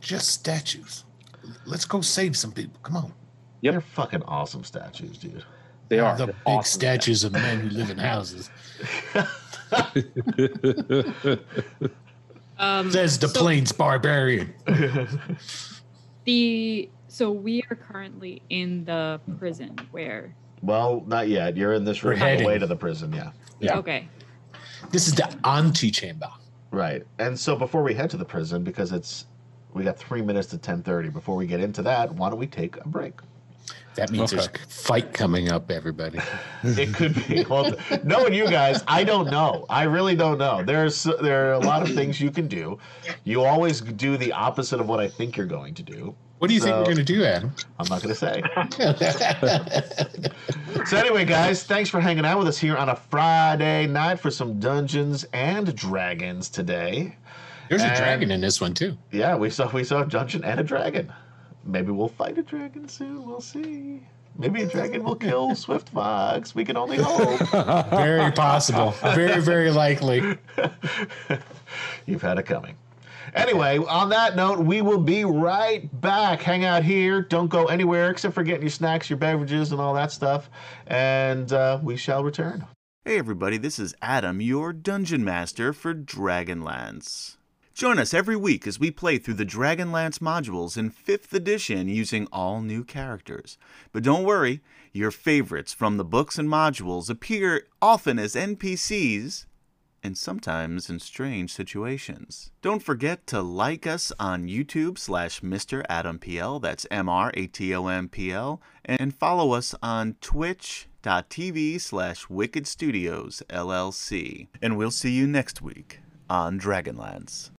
Just statues. Let's go save some people. Come on. Yep. They're fucking awesome statues, dude. They are the They're big awesome. statues of men who live in houses. Um, Says the so plains barbarian. The so we are currently in the prison where Well, not yet. You're in this We're room on the heading. way to the prison, yeah. Yeah. okay. This is the antechamber. Right. And so before we head to the prison, because it's we got three minutes to ten thirty. Before we get into that, why don't we take a break? That means there's Okay. a fight coming up, everybody. It could be. Well, knowing you guys, I don't know. I really don't know. There's there are a lot of things you can do. You always do the opposite of what I think you're going to do. What do you think So- we're going to do, Adam? I'm not going to say. So anyway, guys, thanks for hanging out with us here on a Friday night for some Dungeons and Dragons today. There's a dragon in this one, too. Yeah, we saw we saw a dungeon and a dragon. Maybe we'll fight a dragon soon. We'll see. Maybe a dragon will kill Swift Fox. We can only hope. Very possible. Very, very likely. You've had it coming. Anyway, on that note, we will be right back. Hang out here. Don't go anywhere except for getting your snacks, your beverages, and all that stuff. And uh, we shall return. Hey everybody, this is Adam, your Dungeon Master for Dragonlance. Join us every week as we play through the Dragonlance modules in 5th edition using all new characters. But don't worry, your favorites from the books and modules appear often as NPCs and sometimes in strange situations. Don't forget to like us on YouTube slash Mr. Adam PL, that's M-R-A-T-O-M-P-L, and follow us on twitch.tv slash Wicked Studios LLC. And we'll see you next week on Dragonlance.